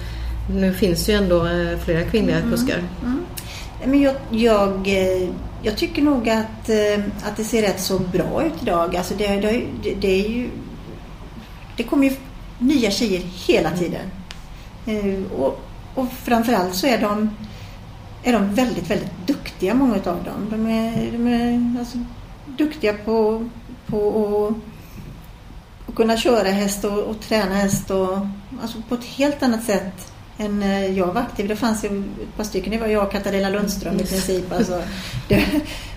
nu finns ju ändå eh, flera kvinnliga kuskar.
Nej, Men jag, jag, eh, jag tycker nog att, eh, att det ser rätt så bra ut idag. Alltså det, det, det, är ju... Det kommer ju nya tjejer hela tiden. Eh, Och, och framförallt så är de, är de väldigt, väldigt duktiga, många av dem. De är, de är alltså, duktiga på, på att, att kunna köra häst och, och träna häst och, alltså på ett helt annat sätt än när jag var aktiv. Det fanns ju ett par stycken. Det var jag och Katarina Lundström i princip. Alltså, det,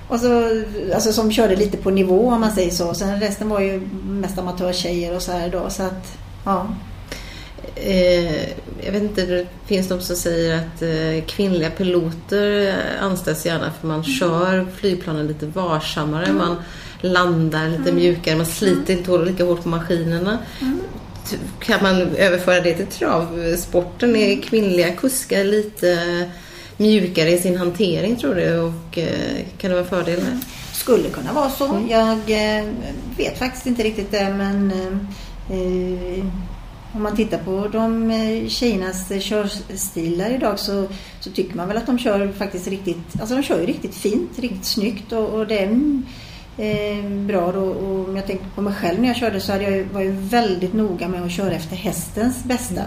och så, alltså som körde lite på nivå om man säger så. Sen resten var ju mest amatörtjejer och så här då. Så att, ja.
Eh, jag vet inte, det finns de som säger att eh, kvinnliga piloter eh, anställs gärna för man kör flygplanen lite varsammare. Man landar lite mjukare, man sliter inte lika hårt på maskinerna. T- Kan man överföra det till travsporten? Är kvinnliga kuskar lite mjukare i sin hantering tror du? Och eh, kan det vara en fördel? här?
Skulle kunna vara så. Jag eh, vet faktiskt inte riktigt det men eh, om man tittar på de eh, tjejernas körstilar idag så, så tycker man väl att de kör faktiskt riktigt, alltså de kör ju riktigt fint, riktigt snyggt och, och det är mm, eh, bra. Och om jag tänker på mig själv när jag körde så hade jag, var jag väldigt noga med att köra efter hästens bästa.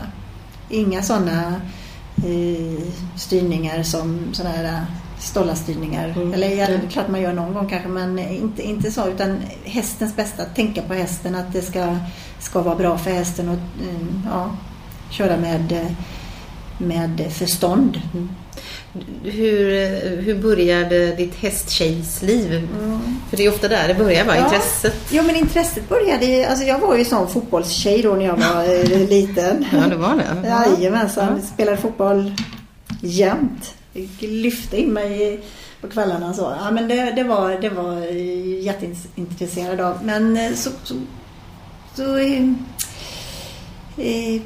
Inga sådana eh, styrningar som sådana här eh, stollarstyrningar.
Mm.
Eller ja, det
Mm.
är klart man gör någon gång kanske men inte, inte så utan hästens bästa. Tänka på hästen att det ska, ska vara bra för hästen och eh, ja, köra med, eh, med förstånd.
Hur, eh, hur började ditt hästtjejsliv? För det är ofta där det börjar, va?
Ja.
Intresset.
Jo men intresset började, alltså jag var ju sån fotbollstjej då när jag var eh, liten.
Ja, det var det.
Jajamensan,
Ja.
spelade fotboll jämt. Lyfta in mig på kvällarna så. Ja, men det, det var det var jag jätteintresserad av. Men eh, så, så, så eh, eh,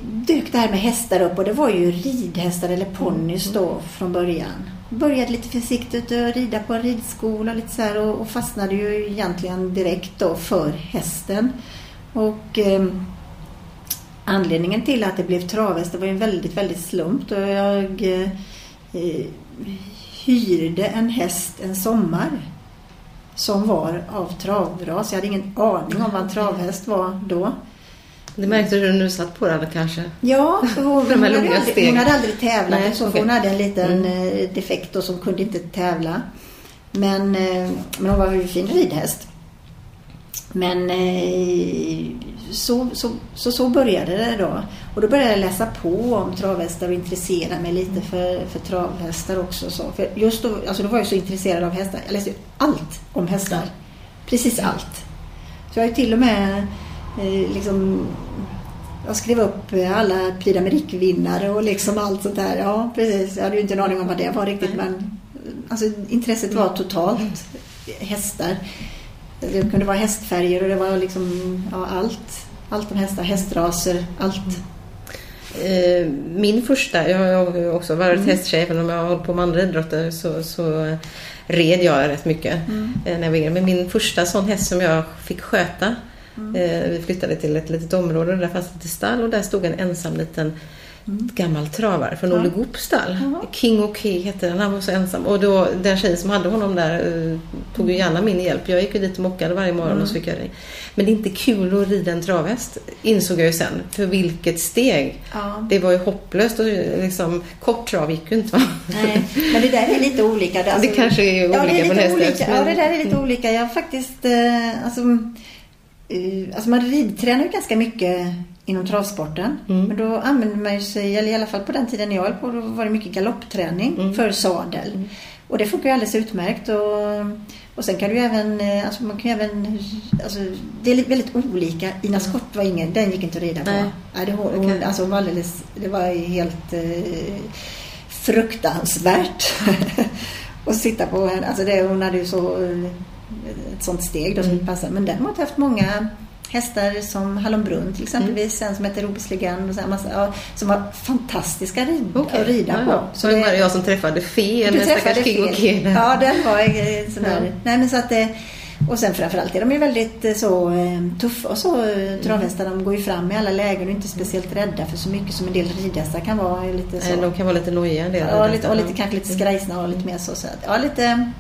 dök det här med hästar upp och det var ju ridhästar eller ponnys då från början. Började lite försiktigt att rida på en ridskola lite så här och, och fastnade ju egentligen direkt då för hästen. Och eh, Anledningen till att det blev travhäst det var ju en väldigt, väldigt slump. Då jag eh, eh, hyrde en häst en sommar som var av travras. Jag hade ingen aning om vad en travhäst var då.
Det märkte du när du satt på den kanske?
Ja, för hon, hon, hade, aldrig, hon hade aldrig tävlat
Nej,
så,
okej.
hon hade en liten
Mm.
eh, defekt och som kunde inte tävla. Men, eh, men hon var en fin ridhäst. Men eh, så, så, så, så började det då. Och då började jag läsa på om travhästar och intressera mig lite för, för travhästar också. Så. För just då, alltså då var jag så intresserad av hästar. Jag läste ju allt om hästar. Precis allt. Så jag har till och med liksom jag skrev upp eh, alla Prix d'Amérique-vinnare och liksom allt sånt där. Ja, precis. Jag hade ju inte en aning om vad det var riktigt men eh, alltså, intresset var totalt hästar. Det kunde vara hästfärger och det var liksom ja, allt. Allt om hästar, hästraser, allt.
Eh, Min första, jag har också varit
Mm.
hästtjej, även om jag har hållit på med andra idrotter så, så eh, red jag rätt mycket
Mm.
eh, när jag var yngre. Men min första sån häst som jag fick sköta,
Mm.
eh, vi flyttade till ett litet område och där fanns ett stall och där stod en ensam liten gammal travare från
Ja.
Olle Goops stall.
Jaha.
King och Key hette den. Han var så ensam. Och då, den tjejen som hade honom där eh, tog ju gärna min hjälp. Jag gick ju dit och mockade varje morgon
Mm.
och så fick jag det. Men det är inte kul att rida en travhäst insåg jag ju sen. För vilket steg.
Ja.
Det var ju hopplöst och liksom kort trav gick ju inte va?
Nej, men det där är lite olika. Det,
Det kanske är
ja, det
olika
är lite
till
olika.
häst,
Ja,
men-
det där är lite olika. Jag har faktiskt, eh, alltså, eh, alltså man ridtränar ju ganska mycket inom travsporten.
Mm.
Men då använder man ju sig, eller i alla fall på den tiden jag höll på, då var det mycket galoppträning
Mm.
för sadel. Och det funkar ju alldeles utmärkt. Och, och sen kan du ju även, eh, alltså man kan ju även, alltså det är väldigt olika. Ina Scott var ingen, den gick inte att rida på.
Nej.
Nej, det, hon,
Okej.
alltså hon var alldeles, det var ju helt eh, fruktansvärt att sitta på henne. Alltså det, hon hade ju så, eh, ett sånt steg då som
Mm.
passade. Men däremot haft många hästar som Hallonbrunn till exempelvis. En som heter Robes Legend och så massa, ja, som var fantastiska rid,
Okej.
att rida
ja,
på.
Så det var det jag som träffade Fe,
du träffade
stackars King och
fel. Ja, den var eh, sån där.
Ja.
Nej, men så att det, och sen framförallt är de ju väldigt eh, så eh, tuffa och så
Mm.
eh, travhästar. De går ju fram i alla lägen och är inte speciellt rädda för så mycket som en del ridhästar kan vara. Lite så.
De kan vara lite nojiga en del.
Ja, lite, och lite, kanske lite skrajsna och lite mer så. så att, ja, lite,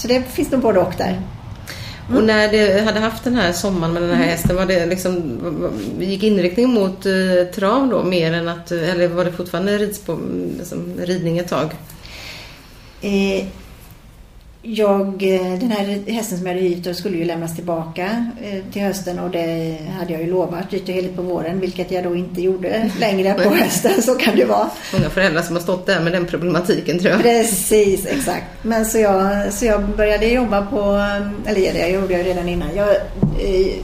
så det finns nog både och där.
Och när du hade haft den här sommaren med den här hästen, var det liksom, gick inriktningen mot eh, trav då mer än att, eller var det fortfarande ridspå, liksom, ridning ett tag?
Eh, jag, eh, den här hästen som jag hade hyrt skulle ju lämnas tillbaka eh, till hösten och det hade jag ju lovat dyrt och heligt på våren vilket jag då inte gjorde längre på hösten. Så kan det vara.
Många föräldrar som har stått där med den problematiken tror jag.
Precis, exakt. Men så jag, så jag började jobba på, eller det gjorde jag redan innan. Jag eh,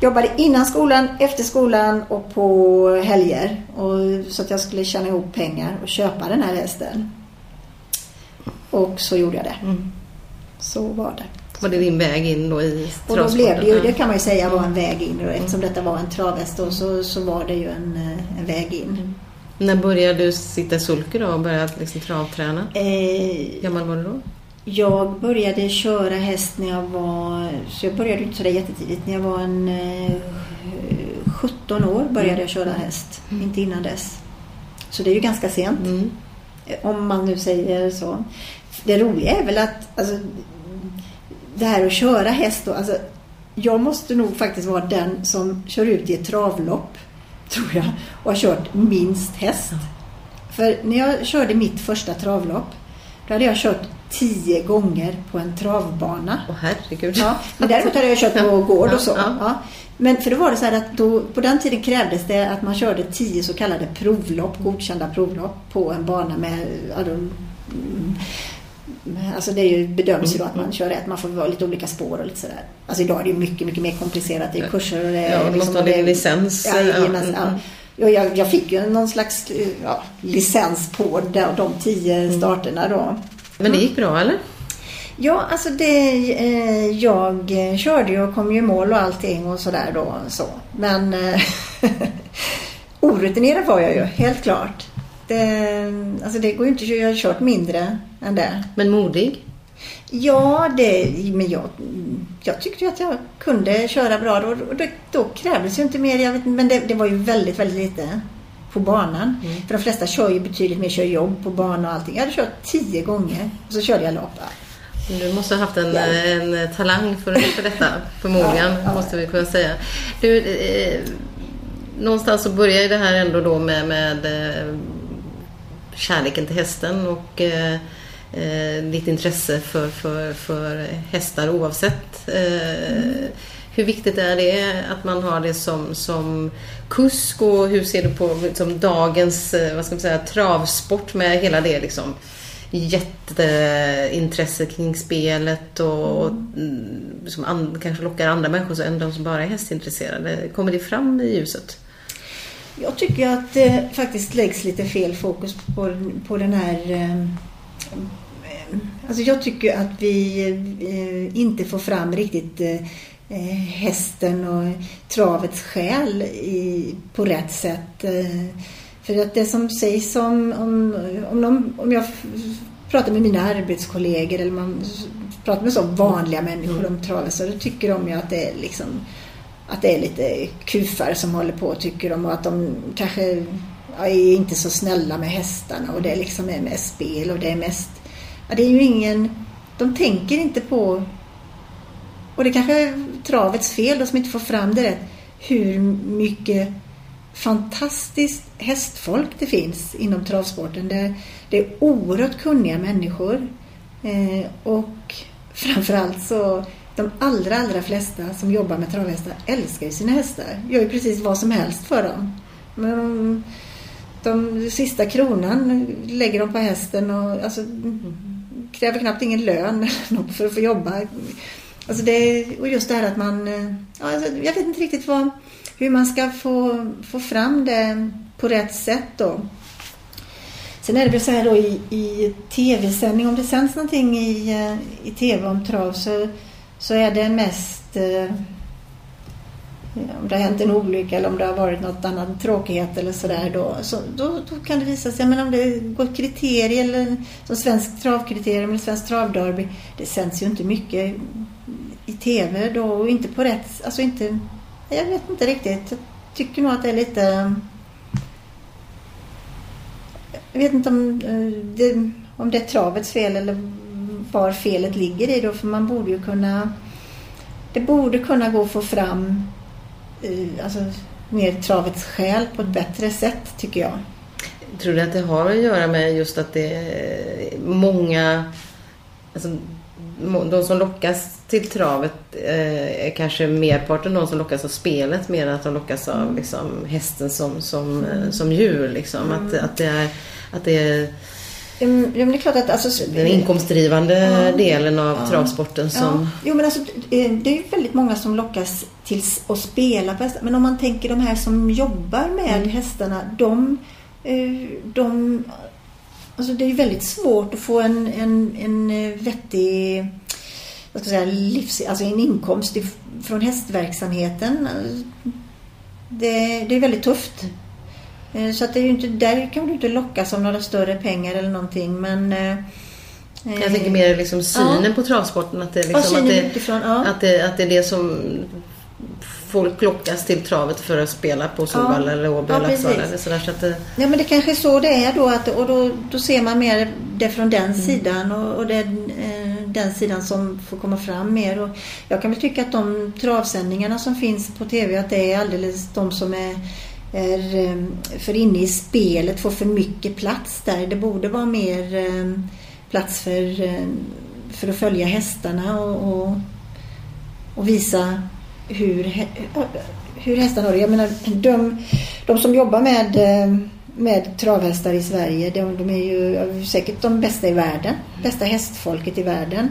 jobbade innan skolan, efter skolan och på helger. Och, så att jag skulle tjäna ihop pengar och köpa den här hästen. Och så gjorde jag det.
Mm.
Så var det.
Var det din väg in då i
Och då blev det ju, det kan man ju säga var en väg in. Och eftersom detta var en travhäst då, så, så var det ju en, eh, en väg in.
När började du sitta i sulke då och började liksom travträna?
Eh,
Hur gammal var du då?
Jag började köra häst när jag var, så jag började inte sådär jättetidigt. När jag var en eh, 17 år började jag köra häst, inte innan dess. Så det är ju ganska sent,
Mm.
om man nu säger så. Det roliga är väl att alltså, det här att köra häst då, alltså, jag måste nog faktiskt vara den som kör ut i ett travlopp, tror jag, och har kört minst häst. För när jag körde mitt första travlopp, då hade jag kört tio gånger på en travbana.
Åh herregud.
Ja, men däremot hade jag kört på gård och så.
Ja.
Men för då var det så här att då, på den tiden krävdes det att man körde tio så kallade provlopp, godkända provlopp på en bana med ja, Alltså det är ju, bedöms ju då att
Mm.
man kör rätt. Man får vara lite olika spår och lite sådär. Alltså idag är det ju mycket, mycket mer komplicerat. Det är kurser och det är...
Ja, du måste ha din licens.
Ja,
Ja, mm,
ja.
mm.
Jag, jag fick ju någon slags ja, licens på de, de tio
Mm.
starterna då.
Men det gick bra eller?
Ja, alltså det, eh, jag körde ju och kom ju i mål och allting och sådär då. Så. Men eh, orutinerad var jag ju, helt klart. Det, alltså det går ju inte, jag har kört mindre än det.
Men modig?
Ja, det, men jag, jag tyckte att jag kunde köra bra. Och då, då krävdes ju inte mer. Jag vet, men det, det var ju väldigt, väldigt lite på banan.
Mm.
För de flesta kör ju betydligt mer, kör jobb på bana och allting. Jag hade kört tio gånger och så körde jag lopp.
Du måste ha haft en,
Ja.
en talang för, för detta, förmodligen,
Ja, ja.
måste vi kunna säga. Du, eh, någonstans så börjar ju det här ändå då med, med eh, kärleken till hästen och eh, eh, ditt intresse för, för, för hästar oavsett. Eh, hur viktigt är det att man har det som, som kusk och hur ser du på liksom, dagens eh, vad ska man säga, travsport med hela det liksom, jätteintresse kring spelet och, mm, som an, kanske lockar andra människor än de som bara är hästintresserade. Kommer det fram i ljuset?
Jag tycker att det faktiskt läggs lite fel fokus på, på den här... Eh, alltså jag tycker att vi eh, inte får fram riktigt hästen och travets själ i, på rätt sätt. För att det som sägs om, om, om, de, om jag pratar med mina arbetskollegor eller man pratar med så vanliga människor om travet så då tycker de ju att det är liksom att det är lite kufar som håller på tycker de och att de kanske är inte så snälla med hästarna och det liksom är mest spel och det är mest... Ja, det är ju ingen... De tänker inte på... Och det kanske är travets fel då som inte får fram det rätt. Hur mycket fantastiskt hästfolk det finns inom travsporten. Det, det är oerhört kunniga människor. Eh, och framförallt så de allra, allra flesta som jobbar med travhästar älskar ju sina hästar. Gör ju precis vad som helst för dem. Men de, de sista kronan lägger de på hästen och alltså, kräver knappt ingen lön för att få jobba. Alltså det, och just det här att man... Eh, alltså, jag vet inte riktigt vad, hur man ska få, få fram det på rätt sätt då. Sen är det väl så här då i, i tv-sändning, om det sänds någonting i, eh, i tv om trav så, så är det mest eh, om det har hänt en olycka eller om det har varit något annat tråkighet eller sådär då, så, då, då kan det visa sig, men om det går kriterier eller som svensk travkriterium eller svensk travderby, det sänds ju inte mycket i tv då och inte på rätt, alltså inte, jag vet inte riktigt. Jag tycker nog att det är lite jag vet inte om eh, det, om det är travets fel eller var felet ligger i då, för man borde ju kunna det borde kunna gå att få fram eh, alltså, mer travets själ på ett bättre sätt tycker jag.
Tror du att det har att göra med just att det är många alltså, de som lockas till travet eh, är kanske merparten de som lockas av spelet mer än att de lockas av mm. liksom, hästen som, som, mm. som djur. Liksom. Mm. Att, att det är, att det är
Ja, men det är klart att alltså,
den inkomstdrivande ja, delen av ja, travsporten som... Ja.
Jo, men alltså, eh, det är ju väldigt många som lockas till att spela på hästar. Men om man tänker de här som jobbar med mm. hästarna, de, eh, de Alltså det är väldigt svårt att få en, en, en eh, vettig vad ska jag säga, livs, alltså en inkomst från hästverksamheten. Det, det är väldigt tufft. Eh, så att det är ju inte, där kan du inte lockas av några större pengar eller någonting men eh,
jag tänker mer liksom synen ja. på travsporten. Att det, liksom, ja, att, det, utifrån, ja. att, det, att det är det som folk lockas till travet för att spela på Solvalla eller Åby eller sådär. Så att det...
Ja men det kanske är så det är då. Att, och då, då ser man mer det från den mm. sidan och, och det eh, den sidan som får komma fram mer. Och jag kan väl tycka att de travsändningarna som finns på TV att det är alldeles de som är är eh, för inne i spelet får för mycket plats där. Det borde vara mer eh, plats för, eh, för att följa hästarna och, och, och visa hur, hur hästarna har det. Jag menar, de, de som jobbar med, med travhästar i Sverige, de, de är ju säkert de bästa i världen. Bästa hästfolket i världen.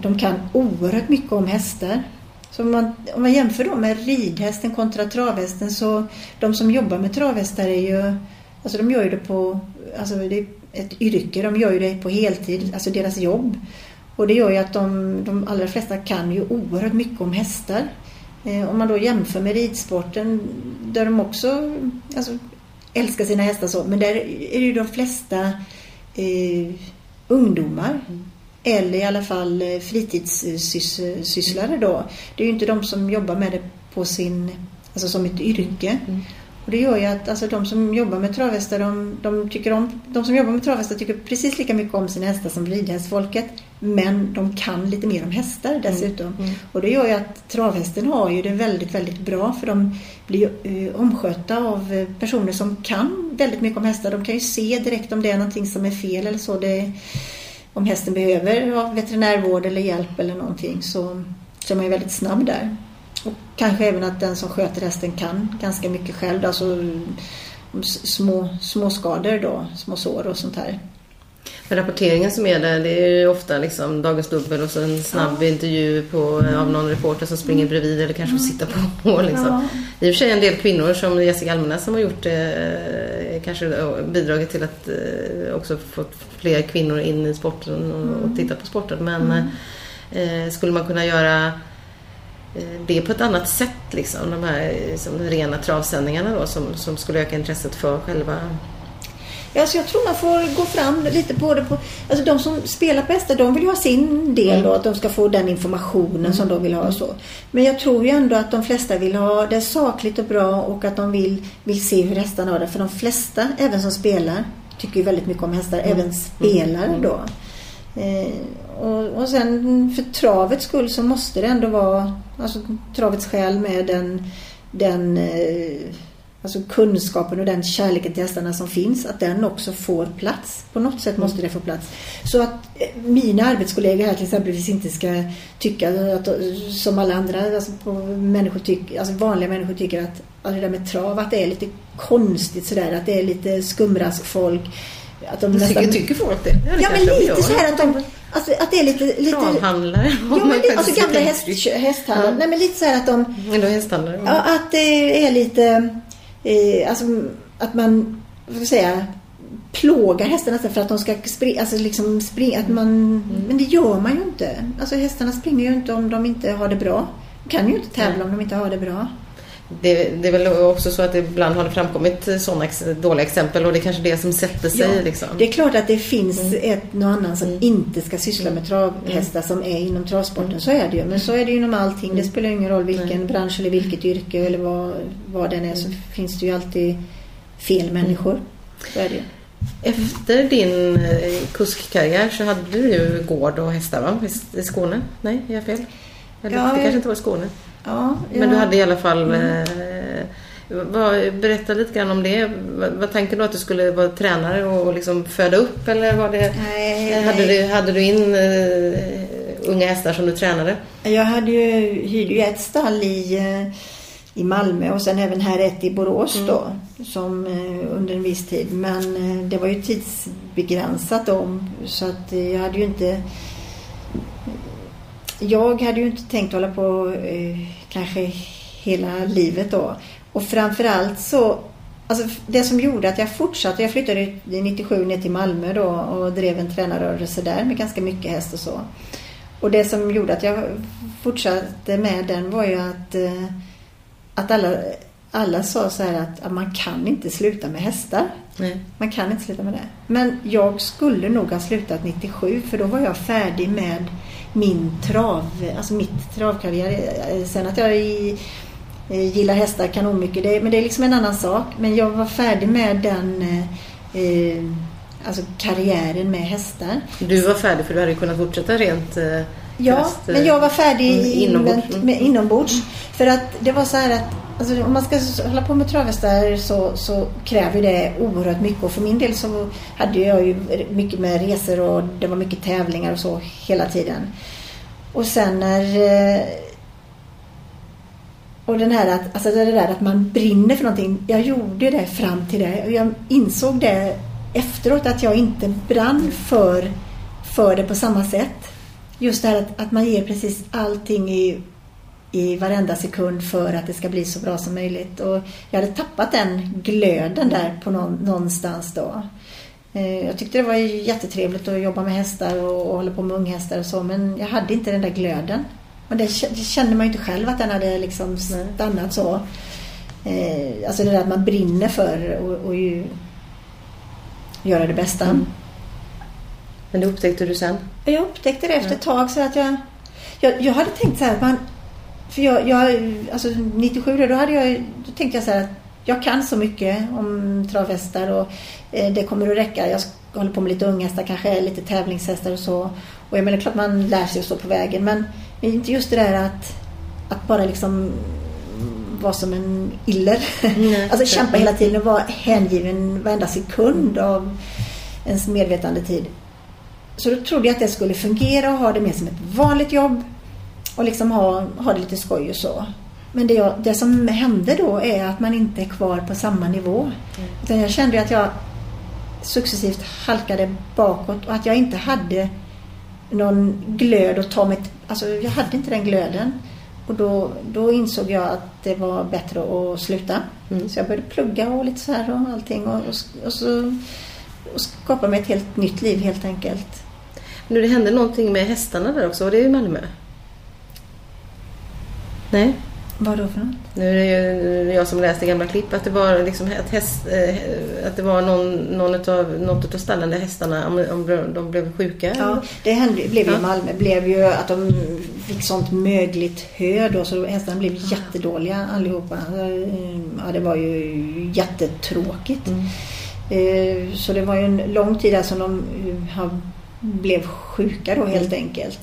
De kan oerhört mycket om hästar. Så om man, om man jämför då med ridhästen kontra travhästen så de som jobbar med travhästar är ju, alltså de gör ju det på, alltså det är ett yrke, de gör ju det på heltid, alltså deras jobb. Och det gör ju att de, de allra flesta kan ju oerhört mycket om hästar. Eh, om man då jämför med ridsporten där de också alltså, älskar sina hästar så, men där är det ju de flesta eh, ungdomar. Mm eller i alla fall eh, fritidssysslare då. Det är ju inte de som jobbar med det på sin, alltså som ett yrke. Mm. Och det gör ju att alltså, de som jobbar med travhästar, de, de, tycker om, de som jobbar med travhästar tycker precis lika mycket om sina hästar som ridhästfolket. Men de kan lite mer om hästar mm. dessutom. Mm. Mm. Och det gör ju att travhästen har ju det väldigt, väldigt bra för de blir uh, omskötta av eh, personer som kan väldigt mycket om hästar. De kan ju se direkt om det är någonting som är fel eller så. Det, om hästen behöver veterinärvård eller hjälp eller någonting så, så är man ju väldigt snabb där. Och kanske även att den som sköter hästen kan ganska mycket själv. Alltså små, små skador då, små sår och sånt här.
Men rapporteringen som är där det är ju ofta liksom Dagens Dubbel och så en snabb ja. intervju på, av någon reporter som springer mm. bredvid eller kanske mm. sitter på. Liksom. Ja. I och för sig en del kvinnor som Jessica Almenäs som har gjort eh, kanske bidragit till att eh, också fått fler kvinnor in i sporten och, mm. och titta på sporten. Men mm. eh, skulle man kunna göra eh, det på ett annat sätt liksom. De här liksom, rena travsändningarna då som, som skulle öka intresset för själva
Ja, så jag tror man får gå fram lite på det. På, alltså de som spelar på hästar, de vill ju ha sin del då, att de ska få den informationen som de vill ha och så. Men jag tror ju ändå att de flesta vill ha det sakligt och bra och att de vill, vill se hur hästarna har det. För de flesta, även som spelar, tycker ju väldigt mycket om hästar. Även spelare då. Eh, och, och sen för travets skull så måste det ändå vara, alltså travets själ med den, den eh, alltså kunskapen och den kärleken till hästarna som finns, att den också får plats. På något sätt måste det få plats. Så att eh, mina arbetskollegor här till exempel inte ska tycka att, som alla andra alltså människor tycker, alltså vanliga människor tycker att, att det där med trav, att det är lite konstigt sådär, att det är lite skumraskfolk.
Att de nästan... tycker, tycker folk det?
Ja, men lite så här att de Alltså att det är lite... lite
Travhandlare.
Ja, men lite, alltså gamla häst, hästhandlare. Ja. Nej, men lite så här att de...
Ändå hästhandlare.
Ja, att det är lite... Eh, alltså att man, vad ska jag säga, plågar hästarna för att de ska springa, alltså liksom springa, att man, mm. men det gör man ju inte. Alltså hästarna springer ju inte om de inte har det bra. De kan ju inte tävla om de inte har det bra.
Det, det, är väl också så att ibland har det framkommit sådana dåliga exempel och det är kanske det som sätter sig. Ja, liksom.
Det är klart att det finns mm. ett någon annan som mm. inte ska syssla med travhästar mm. som är inom travsporten. Mm. Så är det ju. Men så är det ju inom allting. Det mm. spelar ingen roll vilken bransch eller vilket yrke eller vad, vad den är så finns det ju alltid fel människor. Så är det ju.
Efter din eh, kuskkarriär så hade du ju gård och hästar va? I Skåne? Nej, är jag fel? Eller, ja, det kanske inte var i Skåne?
Ja,
Men du hade i alla fall mm. eh, vad, berätta lite grann om det. Vad, vad tänkte du att du skulle vara tränare och liksom föda upp eller var det,
nej,
hade, nej. Du, hade du in uh, unga hästar som du tränade?
Jag hade ju, hyrde ju ett stall i, uh, i Malmö och sen även här ett i Borås mm. då som uh, under en viss tid. Men det var ju tidsbegränsat då så att jag hade ju inte jag hade ju inte tänkt hålla på eh, kanske hela livet då. Och framförallt så, alltså det som gjorde att jag fortsatte, jag flyttade 97 ner till Malmö då och drev en tränarrörelse där med ganska mycket häst och så. Och det som gjorde att jag fortsatte med den var ju att, eh, att alla, alla sa så här att, att man kan inte sluta med hästar.
Nej.
Man kan inte sluta med det. Men jag skulle nog ha slutat 97 för då var jag färdig med min trav, alltså mitt travkarriär. Eh, sen att jag i, eh, gillar hästar kanon mycket, det, men det är liksom en annan sak. Men jag var färdig med den eh, eh alltså karriären med hästar.
Du var färdig för du hade kunnat fortsätta rent eh,
Ja, men jag var färdig mm, inombords. Med, inombords. För att det var så här att Alltså, om man ska hålla på med travhästar så, så kräver det oerhört mycket och för min del så hade jag ju mycket med resor och det var mycket tävlingar och så hela tiden. Och sen när eh, och den här att, alltså det där att man brinner för någonting. Jag gjorde det fram till det. Jag insåg det efteråt att jag inte brann för, för det på samma sätt. Just det här att, att man ger precis allting i i varenda sekund för att det ska bli så bra som möjligt. Och jag hade tappat den glöden där på någon, någonstans då. Eh, jag tyckte det var jättetrevligt att jobba med hästar och, och hålla på med unghästar och så men jag hade inte den där glöden. Och det, kände man ju inte själv att den hade liksom stannat så. Eh, alltså det där att man brinner för och, och ju göra det bästa. Mm.
Men det upptäckte du sen?
Jag upptäckte det efter ett tag så att jag, jag, jag hade tänkt så här att man för jag, jag, alltså 97 då, hade jag, då tänkte jag så här att jag kan så mycket om travhästar och eh, det kommer att räcka. Jag håller på med lite unghästar, kanske lite tävlingshästar och så. Och jag menar klart man lär sig att stå på vägen men, inte just det där att, att bara liksom vara som en iller. Mm, alltså kämpa hela tiden och vara hängiven varenda sekund av ens medvetande tid. Så då trodde jag att det skulle fungera och ha det mer som ett vanligt jobb och liksom ha, ha det lite skoj och så. Men det, jag, det som hände då är att man inte är kvar på samma nivå. Mm. Utan jag kände att jag successivt halkade bakåt och att jag inte hade någon glöd att ta mig... Alltså jag hade inte den glöden. Och då, då insåg jag att det var bättre att sluta. Mm. Så jag började plugga och lite så här och allting och, och, och så och skapa mig ett helt nytt liv helt enkelt.
Men det hände någonting med hästarna där också, och det i Malmö? Nej.
Vad då för något?
Nu är det ju jag som läste gamla klipp att det var liksom att, häst, eh, att det var någon, någon utav, något av stallen där hästarna om, om de blev sjuka.
Ja, det hände, blev ju
Ja.
i Malmö. blev ju att de fick sånt mögligt hö då så hästarna blev jättedåliga allihopa. Ja, det var ju jättetråkigt.
Mm.
Eh, Så det var ju en lång tid där som de eh, har- blev sjuka då helt enkelt.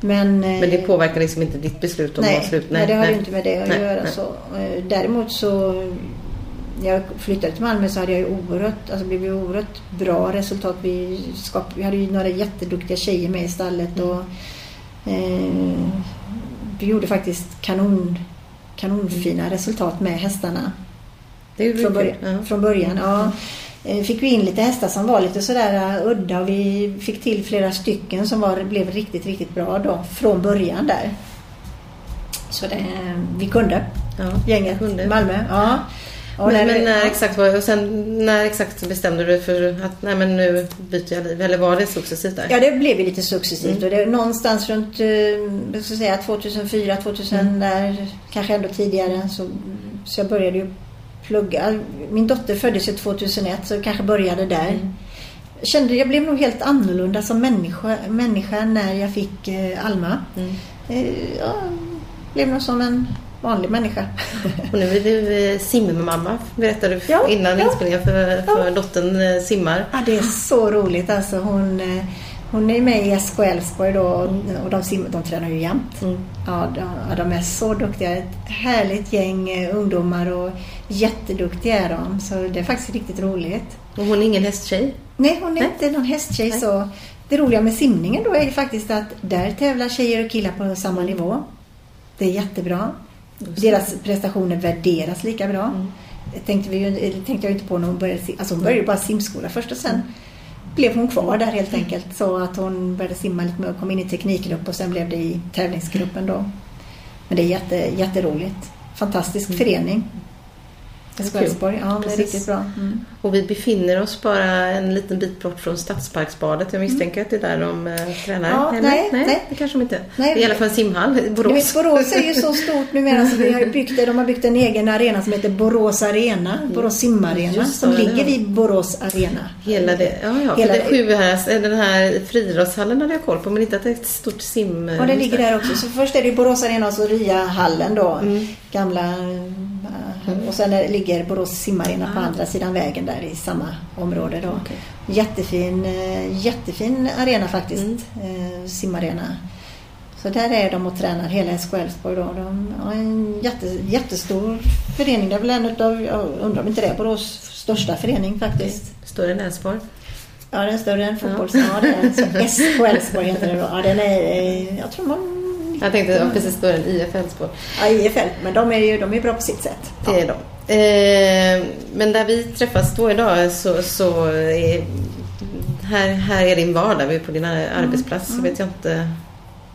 Men, eh,
Men det påverkar liksom inte ditt beslut om att
nej,
vara slut?
nej, det har ju inte med det att
Nej,
göra.
nej.
Så. Eh, Däremot så när jag flyttade till Malmö så hade jag ju oerhört, alltså blev ju oerhört bra resultat. Vi, skap, vi hade ju några jätteduktiga tjejer med i stallet och eh, vi gjorde faktiskt kanon, kanonfina resultat med hästarna
Det
från, början,
Ja.
från början. Ja. Eh, Fick vi in lite hästar som var lite sådär uh, udda och vi fick till flera stycken som var, blev riktigt, riktigt bra då från början där. Så det, vi kunde,
Ja,
gänget
kunde.
Malmö. Ja.
Men,
när-
men när exakt var, och sen när exakt bestämde du för att nej men nu byter jag liv? Eller var det successivt där?
Ja, det blev ju lite successivt
Mm.
och det någonstans runt eh, jag ska säga 2004, 2000
Mm.
där, kanske ändå tidigare. Så, så jag började ju plugga. Min dotter föddes ju 2001 så jag kanske började där.
Mm.
Jag kände jag blev nog helt annorlunda som människa, människa när jag fick eh, Alma.
Mm.
Eh, ja, blev nog som en vanlig människa.
Och nu är du simmamma berättade du
Ja,
innan
ja.
inspelningen för, för
Ja.
dottern eh, simmar.
Ja, det är så roligt alltså. Hon, eh, hon är med i SK Älvsborg då och de, sim, de tränar ju jämt.
Mm.
Ja, de, de är så duktiga. Ett härligt gäng eh, ungdomar och jätteduktiga är de. Så det är faktiskt riktigt roligt.
Och hon är ingen hästtjej?
Nej, hon är
Nej.
inte någon hästtjej
Nej.
så. Det roliga med simningen då är ju faktiskt att där tävlar tjejer och killar på samma nivå. Det är jättebra. Deras prestationer värderas lika bra.
Mm.
Det tänkte, vi, tänkte jag inte på när hon började, alltså hon började bara simskola först och sen blev hon kvar där helt enkelt. Så att hon började simma lite mer och kom in i teknikgrupp och sen blev det i tävlingsgruppen då. Men det är jätte, jätteroligt. Fantastisk förening. Sköldsborg, ja det är riktigt bra. Mm.
Och vi befinner oss bara en liten bit bort från Stadsparksbadet. Jag misstänker att det är där de eh, tränar.
Ja,
eller?
nej, nej.
det kanske de inte.
Nej.
det är i alla fall en simhall i
Du vet,
Borås.
Borås är ju så stort numera så vi har byggt, de har byggt en egen arena som heter Borås Arena. Borås simarena.
Just
Som
det, ja.
ligger vid Borås Arena.
Hela det, ja, ja.
Hela
det sju här, den här friidrottshallen hade jag koll på men inte att det är ett stort sim...
Ja, det ligger där också. Så först är det Borås Arena och så Ryahallen då. Gamla... eh, Och sen ligger Borås simarena på
Ah.
andra sidan vägen där i samma område då.
Okej.
Jättefin, eh, jättefin arena faktiskt.
Mm.
Eh, simarena. Så där är de och tränar hela SK Älvsborg då. De har en jätte, jättestor förening. Det är väl en utav, jag undrar om inte det är Borås största förening faktiskt.
Större än Älvsborg.
Ja, den är större än fotbolls... Ja, det är så SK Älvsborg heter det då. Ja, den är... Jag tror man...
Jag tänkte ja, precis större än IF Älvsborg.
Ja, IFL. Men de är ju de är bra på sitt sätt.
Det är de. Eh, men där vi träffas då idag så, så är, här, här är din vardag. Vi är på din arbetsplats. Så vet jag inte.
Mm,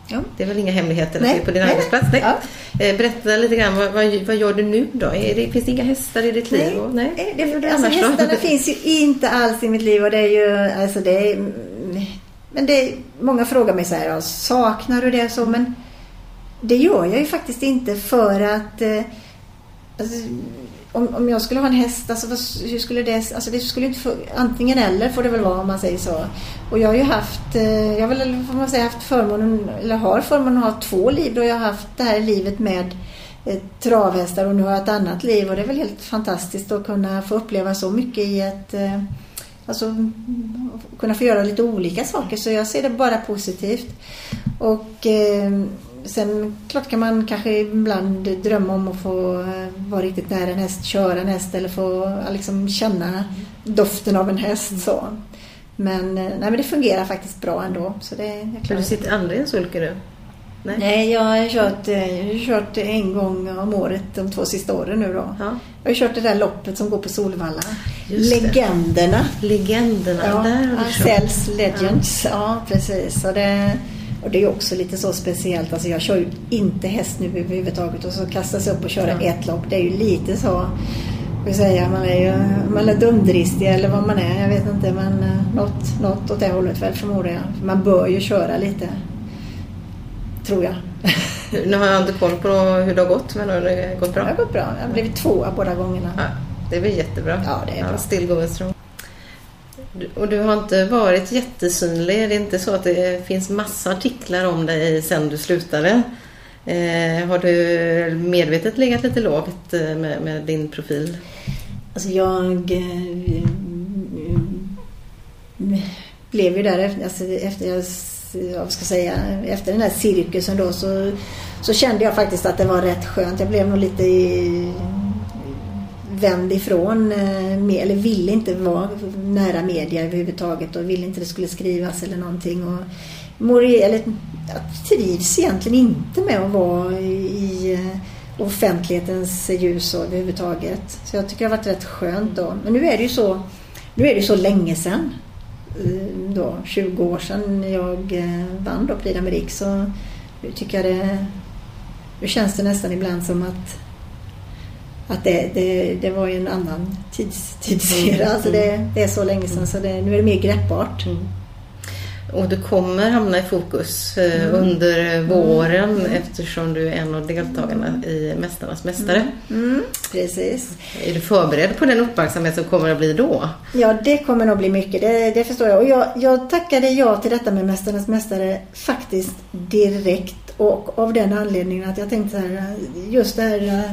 Ja.
Det är väl inga hemligheter att
Nej,
vi är på din
nej,
arbetsplats? Nej.
ja.
Eh, berätta lite grann. Vad, vad, vad gör du nu då? Är det, finns det inga hästar i ditt liv?
Nej,
Och- nej.
Eh, det,
du
alltså,
annars då?
hästarna finns ju inte alls i mitt liv och det är ju, alltså det är, mm, men det är, många frågar mig så här, saknar du det så? Men det gör jag ju faktiskt inte för att eh, alltså, om, om jag skulle ha en häst, alltså, vad, hur skulle det, alltså det skulle inte få, antingen eller får det väl vara om man säger så. Och jag har ju haft, eh, jag har väl får man säga haft förmånen, eller har förmånen att ha två liv då jag har haft det här livet med eh, travhästar och nu har jag ett annat liv och det är väl helt fantastiskt att kunna få uppleva så mycket i ett eh, Alltså kunna få göra lite olika saker så jag ser det bara positivt. Och eh, sen klart kan man kanske ibland drömma om att få eh, vara riktigt nära en häst, köra en häst eller få eh, liksom känna doften av en häst så. Men, eh, nej, men det fungerar faktiskt bra ändå. Så det, jag
du sitter aldrig i en sulke du? Nej.
Nej, jag har kört, kört en gång om året de två sista åren nu då.
Ja.
Jag har kört det där loppet som går på Solvalla.
Just det.
Legenderna.
Legenderna,
Ja,
där har du kört.
Legends. Ja, precis. Och det, och det är också lite så speciellt. Alltså jag kör ju inte häst nu överhuvudtaget och så kastas upp och köra
Ja.
ett lopp. Det är ju lite så, säga, man är ju man är dumdristig eller vad man är. Jag vet inte, men eh, något, något åt det hållet väl förmodar jag. Man bör ju köra lite. tror jag.
Nu har jag inte koll på hur det har gått, men har det gått bra?
Det har gått bra. Jag har blivit tvåa båda gångerna.
Ja, det är väl jättebra.
Ja, det är bra.
Still going strong. Och du har inte varit jättesynlig. Det är inte så att det finns massa artiklar om dig sen du slutade. Eh, har du medvetet legat lite lågt eh, med, med din profil?
Alltså jag eh, blev ju där efter, alltså efter jag, jag ska säga, efter den här cirkusen då så, så kände jag faktiskt att det var rätt skönt. Jag blev nog lite i, vänd ifrån, eh, med, eller ville inte vara nära media överhuvudtaget och ville inte det skulle skrivas eller någonting. Och mor, eller, jag trivs egentligen inte med att vara i eh, offentlighetens ljus och överhuvudtaget. Så jag tycker det har varit rätt skönt då. Men nu är det ju så, nu är det ju så länge sedan. Eh, då, 20 år sedan jag vann då Prix d'Amérique så nu tycker jag det... Nu känns det nästan ibland som att att det, det, det var ju en annan tids, tidsera. Alltså det, det är så länge sedan så det, nu är det mer greppbart.
Och du kommer hamna i fokus eh,
Mm.
under våren eftersom du är en av deltagarna i Mästarnas Mästare.
Mm, precis.
Är du förberedd på den uppmärksamhet som kommer att bli då?
Ja, det kommer nog bli mycket. Det, det förstår jag. Och jag, jag tackade ja till detta med Mästarnas Mästare faktiskt direkt. Och av den anledningen att jag tänkte så här, just det här eh,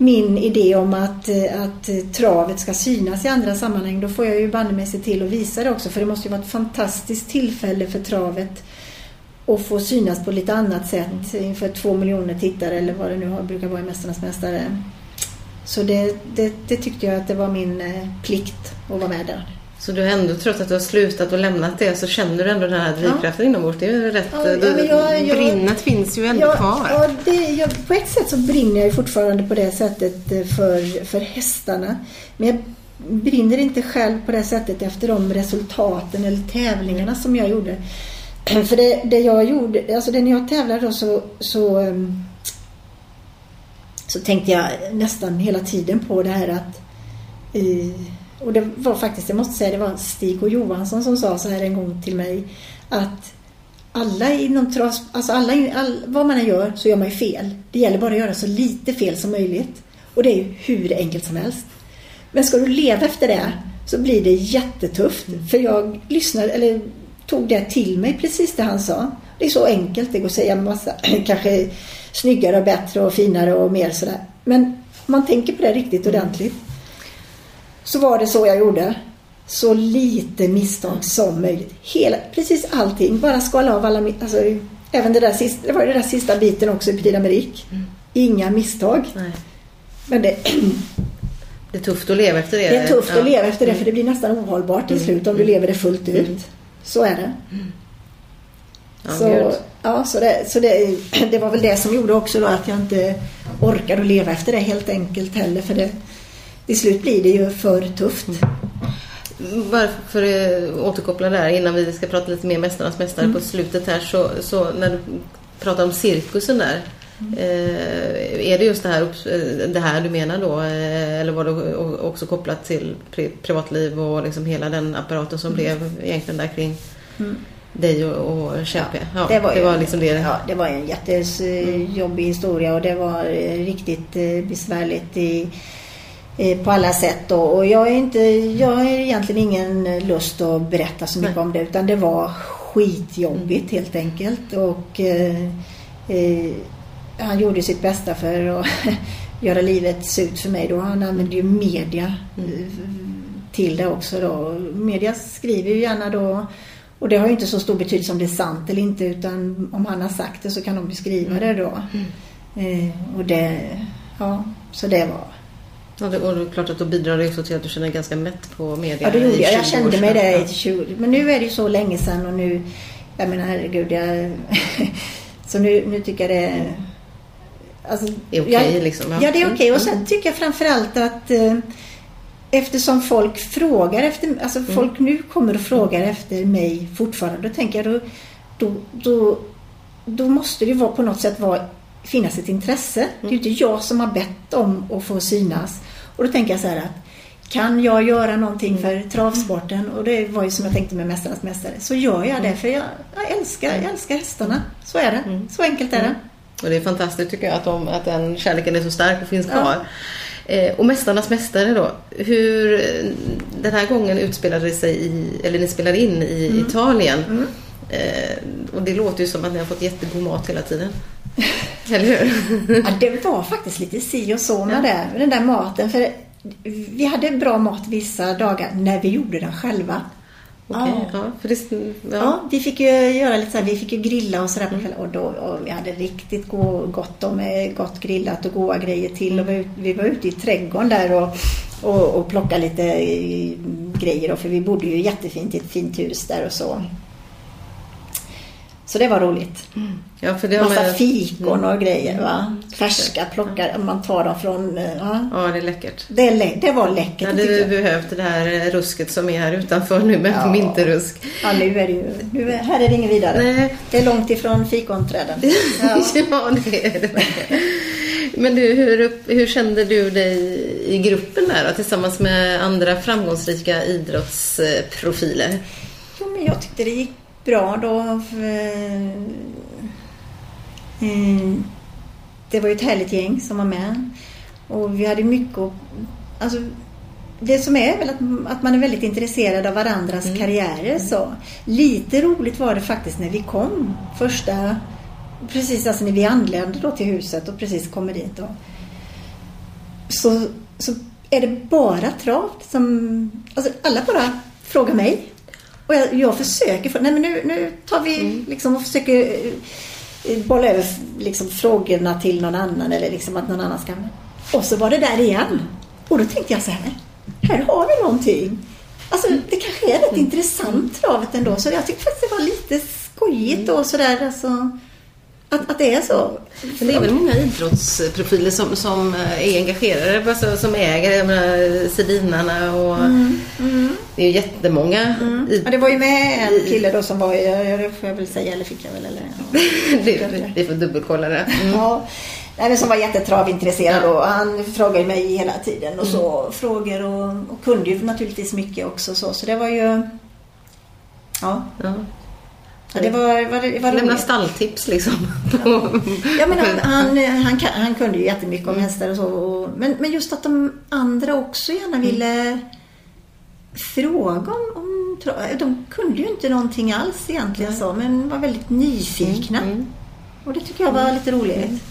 min idé om att, eh, att travet ska synas i andra sammanhang. Då får jag ju banne mig se till att visa det också. För det måste ju vara ett fantastiskt tillfälle för travet att få synas på lite annat sätt inför två miljoner tittare eller vad det nu har, brukar vara i Mästarnas Mästare. Så det, det, det tyckte jag att det var min eh, plikt att vara med där.
Så du har ändå, trots att du har slutat och lämnat det, så känner du ändå den här drivkraften inombords. Det är ju rätt...
Ja, ja,
du-
men jag- jag-
Brinnet finns ju ändå
Ja,
kvar.
ja det, jag, på ett sätt så brinner jag ju fortfarande på det sättet eh, för, för hästarna. Men jag brinner inte själv på det sättet efter de resultaten eller tävlingarna som jag gjorde. För det, det jag gjorde, alltså det när jag tävlade då så, så, ehm, så tänkte jag nästan hela tiden på det här att eh, och det var faktiskt, jag måste säga, det var Stig och Johansson som sa så här en gång till mig att alla inom tras, alltså alla, all, vad man än gör så gör man ju fel. Det gäller bara att göra så lite fel som möjligt. Och det är ju hur enkelt som helst. Men ska du leva efter det så blir det jättetufft. För jag lyssnade, eller tog det till mig, precis det han sa. Det är så enkelt, det går att säga massa, kanske snyggare och bättre och finare och mer sådär. Men om man tänker på det riktigt ordentligt så var det så jag gjorde. Så lite misstag som möjligt. Hela, precis allting. Bara skala av alla alltså, Även det där sista, det var ju den där sista biten också i Prix d'Amérique. Inga misstag.
Nej.
Men det,
Det är tufft att leva efter det.
det är tufft
Ja. Mm.
att leva efter det för det blir nästan ohållbart till slut om du lever det fullt ut. Så är det.
Ja,
så
gud.
ja, så, det, så det, det var väl det som gjorde också då att jag inte orkade att leva efter det helt enkelt heller. För det, till slut blir det ju för tufft.
Bara för att återkoppla där innan vi ska prata lite mer Mästarnas Mästare
Mm.
på slutet här. Så, så när du pratar om cirkusen där.
Mm.
Eh, är det just det här, eh, det här du menar då? Eh, eller var det också kopplat till pri, privatliv och liksom hela den apparaten som blev egentligen där kring
Mm.
dig och, och Kämpe? Ja,
det var,
det var liksom det.
Ja, det var en jättejobbig historia och det var riktigt besvärligt i, på alla sätt. Då. Och jag är inte, jag har egentligen ingen lust att berätta så mycket
Nej.
om det utan det var skitjobbigt helt enkelt. Och eh, eh, han gjorde sitt bästa för att göra livet surt för mig då. Han använde ju media eh, till det också då. Media skriver ju gärna då och det har ju inte så stor betydelse om det är sant eller inte utan om han har sagt det så kan de ju skriva det då. Eh, och det, ja, så det var.
Ja, det, och det är klart att då bidrar det också till att du känner dig ganska mätt på media.
Ja, det gjorde jag. Jag
20
kände mig det
Ja.
i 20 Men nu är det ju så länge sedan och nu, jag menar herregud, jag, så nu, nu tycker jag det alltså,
är okej
jag,
liksom.
Ja, det är okej. Och
Mm.
sen tycker jag framförallt att eh, eftersom folk frågar efter, alltså
Mm.
folk nu kommer och frågar efter mig fortfarande. Då tänker jag då, då, då, då måste det ju vara på något sätt vara, finnas ett intresse. Det är ju inte jag som har bett om att få synas. Och då tänker jag så här att kan jag göra någonting för travsporten? Och det var ju som jag tänkte med Mästarnas Mästare. Så gör jag det för jag, jag, älskar, jag älskar hästarna. Så är det. Så enkelt är det.
Och det är fantastiskt tycker jag att, de, att den kärleken är så stark och finns kvar. Eh, och Mästarnas Mästare då. Hur, den här gången utspelade sig i, eller ni spelade in i Italien. Eh, och det låter ju som att ni har fått jättegod mat hela tiden. Eller hur?
Ja, det var faktiskt lite si och så med det, med den där maten. För vi hade bra mat vissa dagar när vi gjorde den själva.
Okej,
Ja.
ja. för det, ja.
Ja, vi fick ju göra lite så här, vi fick ju grilla och sådär på kvällen och, då, och vi hade riktigt go, gott om gott grillat och goda grejer till och vi, vi var ute i trädgården där och, och, och plockade lite grejer då, för vi bodde ju jättefint i ett fint hus där och så. Så det var roligt.
ja, för det
Massa
man-
fikon och grejer va. Färska plockar, man tar dem från, eh, ja.
Ja, det är läckert.
Det, är lä- det var läckert.
Hade
jag.
behövt det här eh, rusket som är här utanför nu med
Ja.
vinterrusk.
Ja, nu är det ju, nu är, här är det inget vidare.
Nej.
Det är långt ifrån fikonträden. Ja.
Ja, det är det. Men du, hur, hur kände du dig i gruppen där då, tillsammans med andra framgångsrika idrottsprofiler?
Jo, men jag tyckte det gick bra då. för, eh, Det var ju ett härligt gäng som var med. Och vi hade mycket att, alltså, det som är väl att, att man är väldigt intresserad av varandras karriärer. Så. Lite roligt var det faktiskt när vi kom första, precis alltså när vi anlände då till huset och precis kommer dit. Då. Så, så är det bara trav som, alltså alla bara frågar mig. Och jag, jag försöker, nej men nu, nu tar vi liksom och försöker eh, bolla över liksom frågorna till någon annan eller liksom att någon annan ska... Och så var det där igen. Och då tänkte jag så här, här har vi någonting. Alltså det kanske är rätt intressant travet ändå. Så jag tyckte faktiskt det var lite skojigt och sådär alltså. Att, att det är så.
Men det är väl många idrottsprofiler som, som eh, är engagerade, alltså, som äger, jag menar Sedinarna och det är ju jättemånga. i-
Ja, det var ju med en kille då som var, det får jag väl säga, eller fick jag väl, eller? Ja.
det, vi får dubbelkolla det. Mm.
Ja, nej, som var jättetravintresserad och han frågade mig hela tiden och så frågor och, och kunde ju naturligtvis mycket också så, så det var ju Ja,
Ja.
Ja det var, var, var
Lämna stalltips liksom.
Ja, men han, han, han, han kunde ju jättemycket om hästar och så. Och, men, men just att de andra också gärna ville fråga om, om De kunde ju inte någonting alls egentligen så, men var väldigt nyfikna.
Mm.
Och det tycker jag var lite roligt.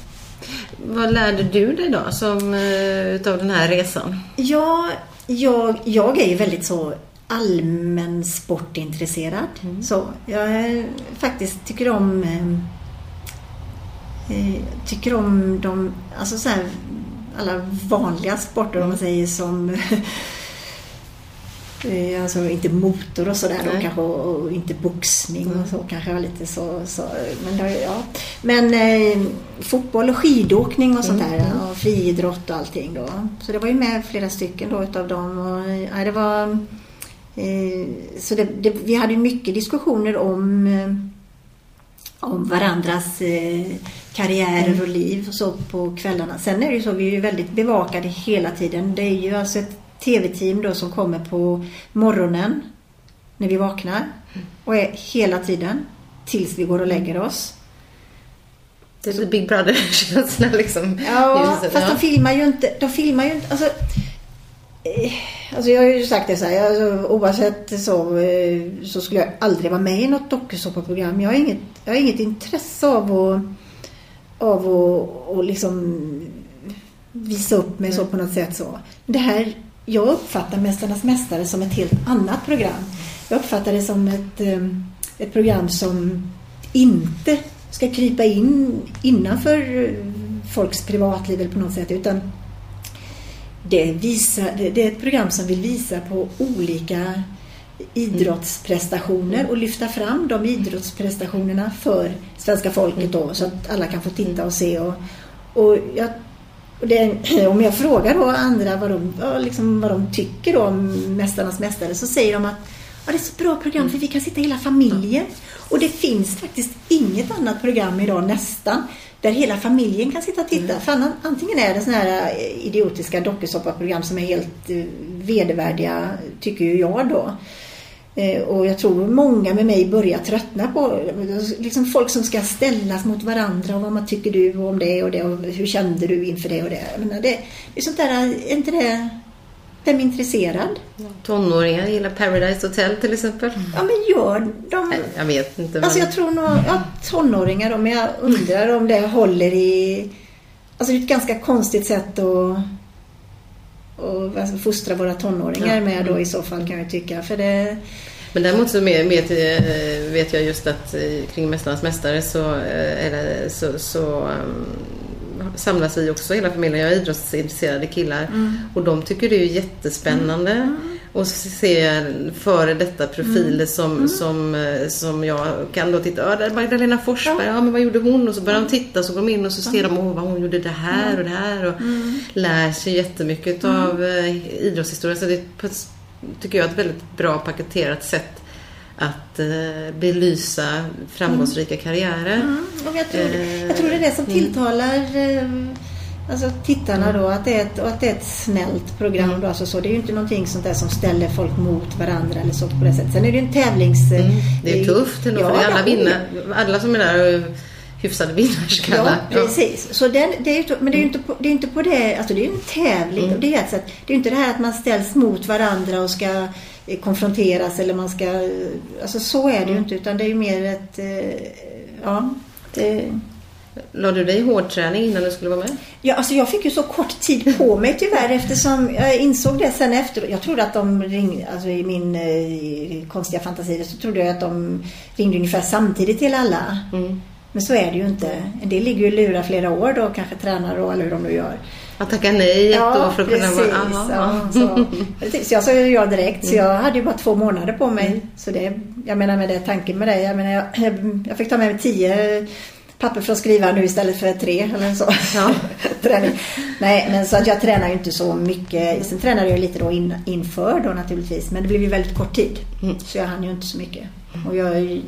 Vad lärde du dig då som, eh, utav den här resan?
Ja, jag, jag är ju väldigt så allmän sportintresserad. Så jag är, faktiskt tycker om eh, eh, tycker om de, alltså så här, alla vanliga sporter om man säger som eh, Alltså inte motor och sådär då kanske och, och inte boxning och så kanske var lite så, så men, det, ja. men eh, fotboll och skidåkning och sånt där och friidrott och allting då. Så det var ju med flera stycken då utav dem och ja, det var så det, det, vi hade mycket diskussioner om eh, om varandras eh, karriärer och liv och så på kvällarna. Sen är det ju så, vi är ju väldigt bevakade hela tiden. Det är ju alltså ett tv-team då som kommer på morgonen när vi vaknar och är hela tiden tills vi går och lägger oss.
Det är Big Brother-känsla liksom.
Ja, fast de filmar ju inte, de filmar ju inte, alltså eh, Eh, alltså jag har ju sagt det så här, alltså, oavsett så, eh, så skulle jag aldrig vara med i något dokusåpaprogram. Jag har inget, jag har inget intresse av att, av att, att liksom visa upp mig så på något sätt så. Det här, jag uppfattar Mästarnas Mästare som ett helt annat program. Jag uppfattar det som ett, eh, ett program som inte ska krypa in innanför folks privatliv eller på något sätt utan det, visar, det, det är ett program som vill visa på olika idrottsprestationer och lyfta fram de idrottsprestationerna för svenska folket då så att alla kan få titta och se. Och, och jag, och det, om jag frågar då andra vad de, liksom, vad de tycker då om Mästarnas Mästare så säger de att det är så bra program för vi kan sitta hela familjen. Och det finns faktiskt inget annat program idag nästan där hela familjen kan sitta och titta. För annan- antingen är det sådana här eh, idiotiska dokusåpaprogram som är helt eh, vedervärdiga, tycker ju jag då. Eh, och jag tror många med mig börjar tröttna på liksom folk som ska ställas mot varandra och vad man tycker du om det och det och hur kände du inför det och det. Jag menar, det, det är sånt där, är inte det vem är intresserad?
Tonåringar gillar Paradise Hotel till exempel.
Ja men gör de...
Nej, jag vet inte. Men...
Alltså jag tror nog, ja tonåringar men jag undrar om det håller i... Alltså det är ett ganska konstigt sätt att och alltså, fostra våra tonåringar ja. med då i så fall kan jag tycka. För det...
Men däremot så vet, eh, vet jag just att eh, kring Mästarnas Mästare så, eh, eller, så, så um, samlas vi också hela familjen. Jag är idrottsintresserade killar mm. och de tycker det är jättespännande. Mm. Och så ser jag före detta profiler mm. som, mm. som, som jag kan då titta. Ja, där är Magdalena Forsberg. Ja. ja. men vad gjorde hon? Och så börjar de titta så går de in och så ser de oh, vad hon gjorde det här och det här. Och mm. lär sig jättemycket mm. av eh, idrottshistoria. Så det är tycker jag ett väldigt bra paketerat sätt att eh, belysa framgångsrika mm. karriärer.
Mm. Och jag, tror, eh, jag tror det är det som mm. tilltalar eh, alltså tittarna då, att det är ett, och att det är ett snällt program. Mm. Då, alltså så. Det är ju inte någonting sånt där som ställer folk mot varandra eller så på det sättet. Sen är det ju en tävlings...
Mm. Det är tufft ändå, ja, för alla, vinner, alla som är där hyfsade vinnarskallar.
Ja, precis. Så den, det är ju, men det är ju inte på det, är inte på det alltså det är ju en tävling. Mm. Och det, är sätt, det är ju inte det här att man ställs mot varandra och ska eh, konfronteras eller man ska... Alltså så är det mm. ju inte utan det är ju mer ett... Eh, ja, det,
La du dig i hårdträning innan du skulle vara med?
Ja, alltså jag fick ju så kort tid på mig tyvärr eftersom jag insåg det sen efter. Jag trodde att de ringde, alltså i min eh, konstiga fantasi så trodde jag att de ringde ungefär samtidigt till alla. Mm. Men så är det ju inte. En del ligger ju i lurar flera år då, kanske tränar då, eller hur de nu gör.
Att tacka nej ett
ja,
år för att
precis, kunna vara... Ja, så. så jag sa ja direkt, så jag hade ju bara två månader på mig. Mm. Så det, jag menar med det, tanken med det, jag menar jag, jag fick ta med mig tio papper för att skriva nu istället för tre eller så. Ja. Träning. Nej, men så att jag tränar ju inte så mycket. Sen tränade jag lite då in, inför då naturligtvis. Men det blev ju väldigt kort tid. Mm. Så jag hann ju inte så mycket. Och jag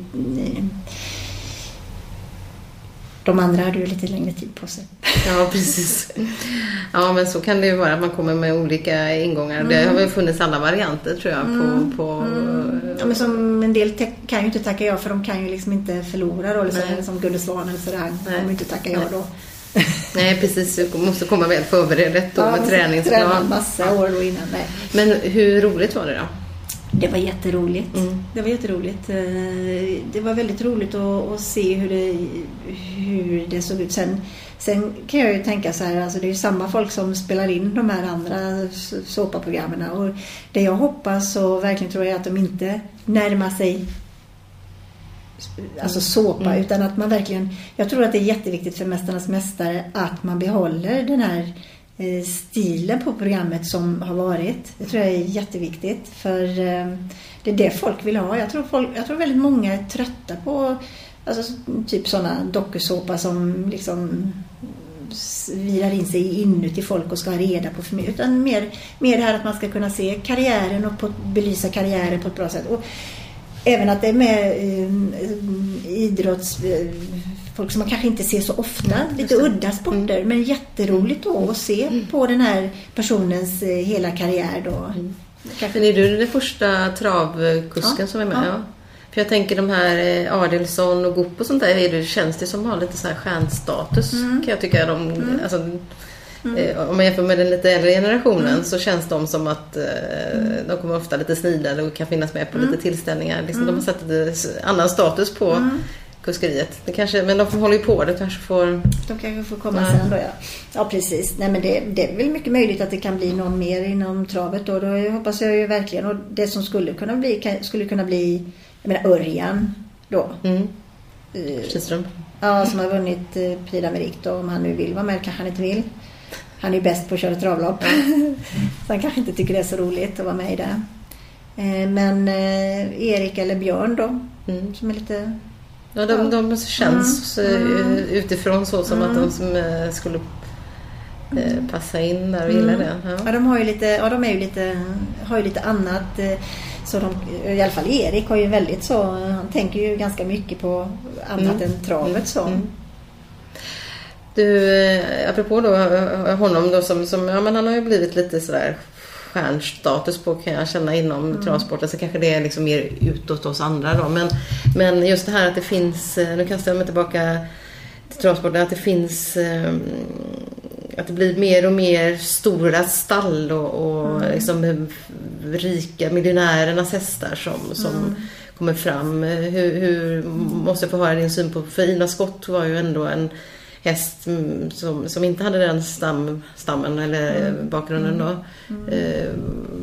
de andra hade ju lite längre tid på sig.
Ja, precis. Ja, men så kan det ju vara att man kommer med olika ingångar. Mm. Det har väl funnits alla varianter tror jag. På, mm. på...
Mm. Ja, men som en del kan ju inte tacka ja för de kan ju liksom inte förlora då. Liksom, som Gunde Svan eller Serang. De kommer inte tacka ja då.
Nej, precis. Du måste komma väl förberedd år ja, med träningsplan.
Träna massa år då innan. Nej.
Men hur roligt var det då?
Det var jätteroligt. Mm. Det var jätteroligt. Eh, det var väldigt roligt att, att, se hur det, hur det såg ut. Sen, sen kan jag ju tänka så här, alltså det är ju samma folk som spelar in de här andra såpaprogrammen. Och det jag hoppas och verkligen tror jag att de inte närmar sig alltså såpa mm. utan att man verkligen, jag tror att det är jätteviktigt för Mästarnas Mästare att man behåller den här Eh, stilen på programmet som har varit. Det tror jag är jätteviktigt. För eh, det är det folk vill ha. Jag tror, folk, jag tror väldigt många är trötta på alltså, typ sådana dokusåpa som liksom virar in sig inuti folk och ska ha reda på för mycket. Utan mer, mer det här att man ska kunna se karriären och på, belysa karriären på ett bra sätt. Och även att det är med eh, idrotts eh, folk som man kanske inte ser så ofta. Mm, lite udda sporter mm. men jätteroligt då att se mm. på den här personens eh, hela karriär då. Mm.
Men är du den första travkusken ja, som är med? Ja. ja. För jag tänker de här eh, Adelsson och Goop och sånt där, är det, känns det som har lite så här stjärnstatus mm. kan jag tycka. De, mm. alltså, mm. Eh, om man jämför med den lite äldre generationen mm. så känns de som att eh, de kommer ofta lite snidade och kan finnas med på lite tillställningar. Liksom, De har satt lite annan status på kuskeriet. Det kanske, men de håller ju på, det kanske får...
De kanske får komma ja. sen då ja. Ja precis. Nej men det, det är väl mycket möjligt att det kan bli någon mer inom travet då. Då hoppas jag ju verkligen. Och det som skulle kunna bli, skulle kunna bli, jag menar Örjan då. Mm.
Uh, Kihlström.
Ja, som har vunnit uh, Prix d'Amérique då. Om han nu vill vara med, kanske han inte vill. Han är ju bäst på att köra travlopp. så han kanske inte tycker det är så roligt att vara med i det. Uh, men Erik eller Björn då. Mm. Som är lite
Ja, de, de känns mm. utifrån så som mm. att de som eh, skulle eh, passa in där och gilla mm. det.
Ja. ja. de har ju lite, ja, de är ju lite, har ju lite annat. Så de, I alla fall Erik har ju väldigt så, han tänker ju ganska mycket på annat mm. än travet så. Mm.
Du, apropå då honom då som, som, ja men han har ju blivit lite sådär stjärnstatus på kan jag känna inom mm. travsporten. Så kanske det är liksom mer utåt oss andra då. Men, men just det här att det finns, eh, nu kastar jag mig tillbaka till travsporten, att det finns um, att det blir mer och mer stora stall och, och mm. liksom rika miljonärernas hästar som, som mm. kommer fram. Hur, hur, måste jag få höra din syn på, för Ina Skott var ju ändå en häst som, som inte hade den stam, stammen eller mm. bakgrunden då. Mm. Eh,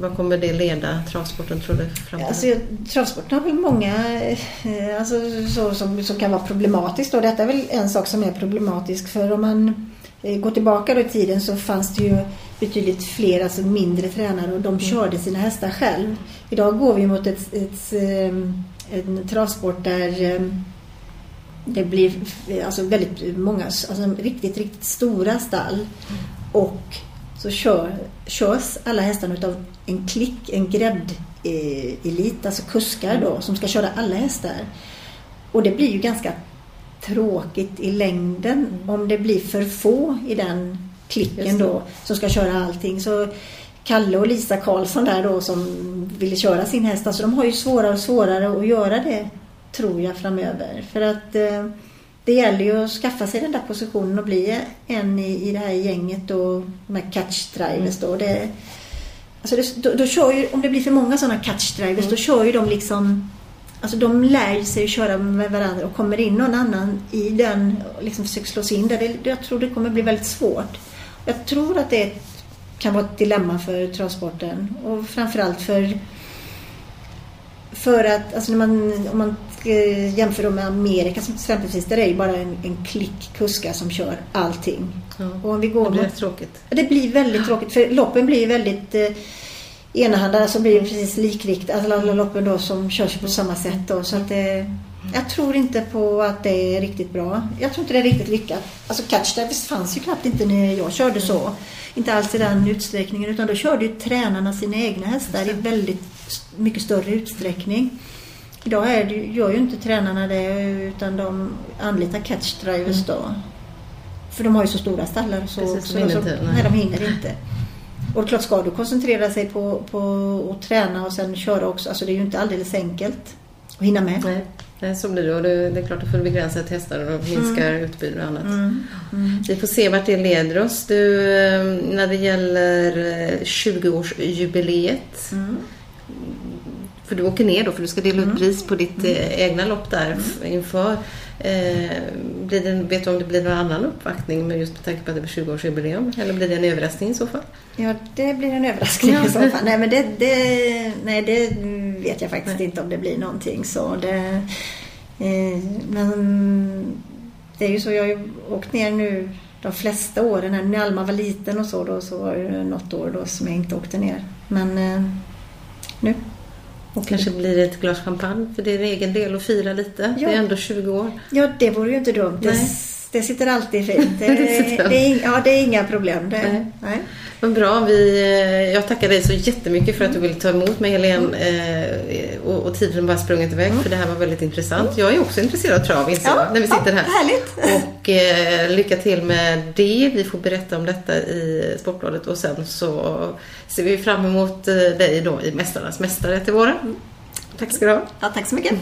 vad kommer det leda travsporten tror du? Fram
alltså, travsporten har väl många eh, alltså, så, som, som kan vara problematiskt. Och detta är väl en sak som är problematisk för om man Eh, gå tillbaka då i tiden så fanns det ju betydligt fler, alltså mindre tränare och de mm. körde sina hästar själv. Idag går vi mot ett, ett, ehm, en travsport där ehm, det blir alltså väldigt många, alltså riktigt, riktigt stora stall. Och så kör, körs alla hästarna utav en klick, en gräddelit, alltså kuskar då, som ska köra alla hästar. Och det blir ju ganska tråkigt i längden om det blir för få i den klicken då som ska köra allting. Så Kalle och Lisa Karlsson där då som ville köra sin häst, alltså de har ju svårare och svårare att göra det tror jag framöver. För att eh, det gäller ju att skaffa sig den där positionen och bli en i, i det här gänget då med catch drivers då. Det, alltså det, då, då kör ju, om det blir för många sådana catch drivers mm. då kör ju de liksom Alltså de lär sig att köra med varandra och kommer in någon annan i den och liksom försöker slå sig in där. jag tror det kommer bli väldigt svårt. Jag tror att det kan vara ett dilemma för travsporten och framförallt för för att alltså när man, om man jämför med Amerika som exempelvis, där är det bara en, en klick kuskar som kör allting.
Ja, och om vi går det blir mot, tråkigt.
Det blir väldigt tråkigt för loppen blir väldigt eh, enahanda så blir precis likriktade, alltså alla loppen då som körs på samma sätt då. Så att det, jag tror inte på att det är riktigt bra. Jag tror inte det är riktigt lyckat. Alltså catch där fanns ju knappt inte när jag körde så. Inte alls i den utsträckningen utan då körde ju tränarna sina egna hästar i väldigt mycket större utsträckning. Idag är det, gör ju inte tränarna det utan de anlitar catch drivers då. För de har ju så stora stallar så,
Precis,
så,
så,
så nej, de hinner inte. Och klart ska du koncentrera sig på, på att träna och sen köra också. Alltså det är ju inte alldeles enkelt att hinna med.
Nej. Nej, så blir det. Och det, det är klart att får du begränsa till hästar och minskar mm. utbud och annat. Mm. Mm. Vi får se vart det leder oss. Du, eh, när det gäller 20-årsjubileet. Mm. För du åker ner då för du ska dela ut mm. pris på ditt mm. Eh, egna lopp där inför. Eh, blir det, vet du om det blir någon annan uppvaktning med just med tanke på att det blir 20-årsjubileum? Eller blir det en överraskning i så fall?
Ja, det blir en överraskning i så fall. Nej, men det, det, nej, det vet jag faktiskt nej. inte om det blir någonting så. Det, eh, men det är ju så, jag har ju åkt ner nu de flesta åren. När Alma var liten och så då så var det något år då som jag inte åkte ner. Men eh, nu
och kanske blir det ett glas champagne för din egen del och fira lite. Ja. Det är ändå 20 år.
Ja, det vore ju inte dumt. Det, det, sitter alltid fint. Det, det, är, ja, det är inga problem. Det, nej. nej.
Men bra, vi, eh, jag tackar dig så jättemycket för att du ville ta emot mig Helene. Eh, och, och tiden bara sprungit iväg mm. för det här var väldigt intressant. Jag är också intresserad av trav inser ja, när vi sitter här.
Härligt.
Och eh, lycka till med det. Vi får berätta om detta i Sportbladet och sen så ser vi fram emot eh, dig då i Mästarnas Mästare till våren. Mm. Tack ska du ha.
Ja, tack så mycket.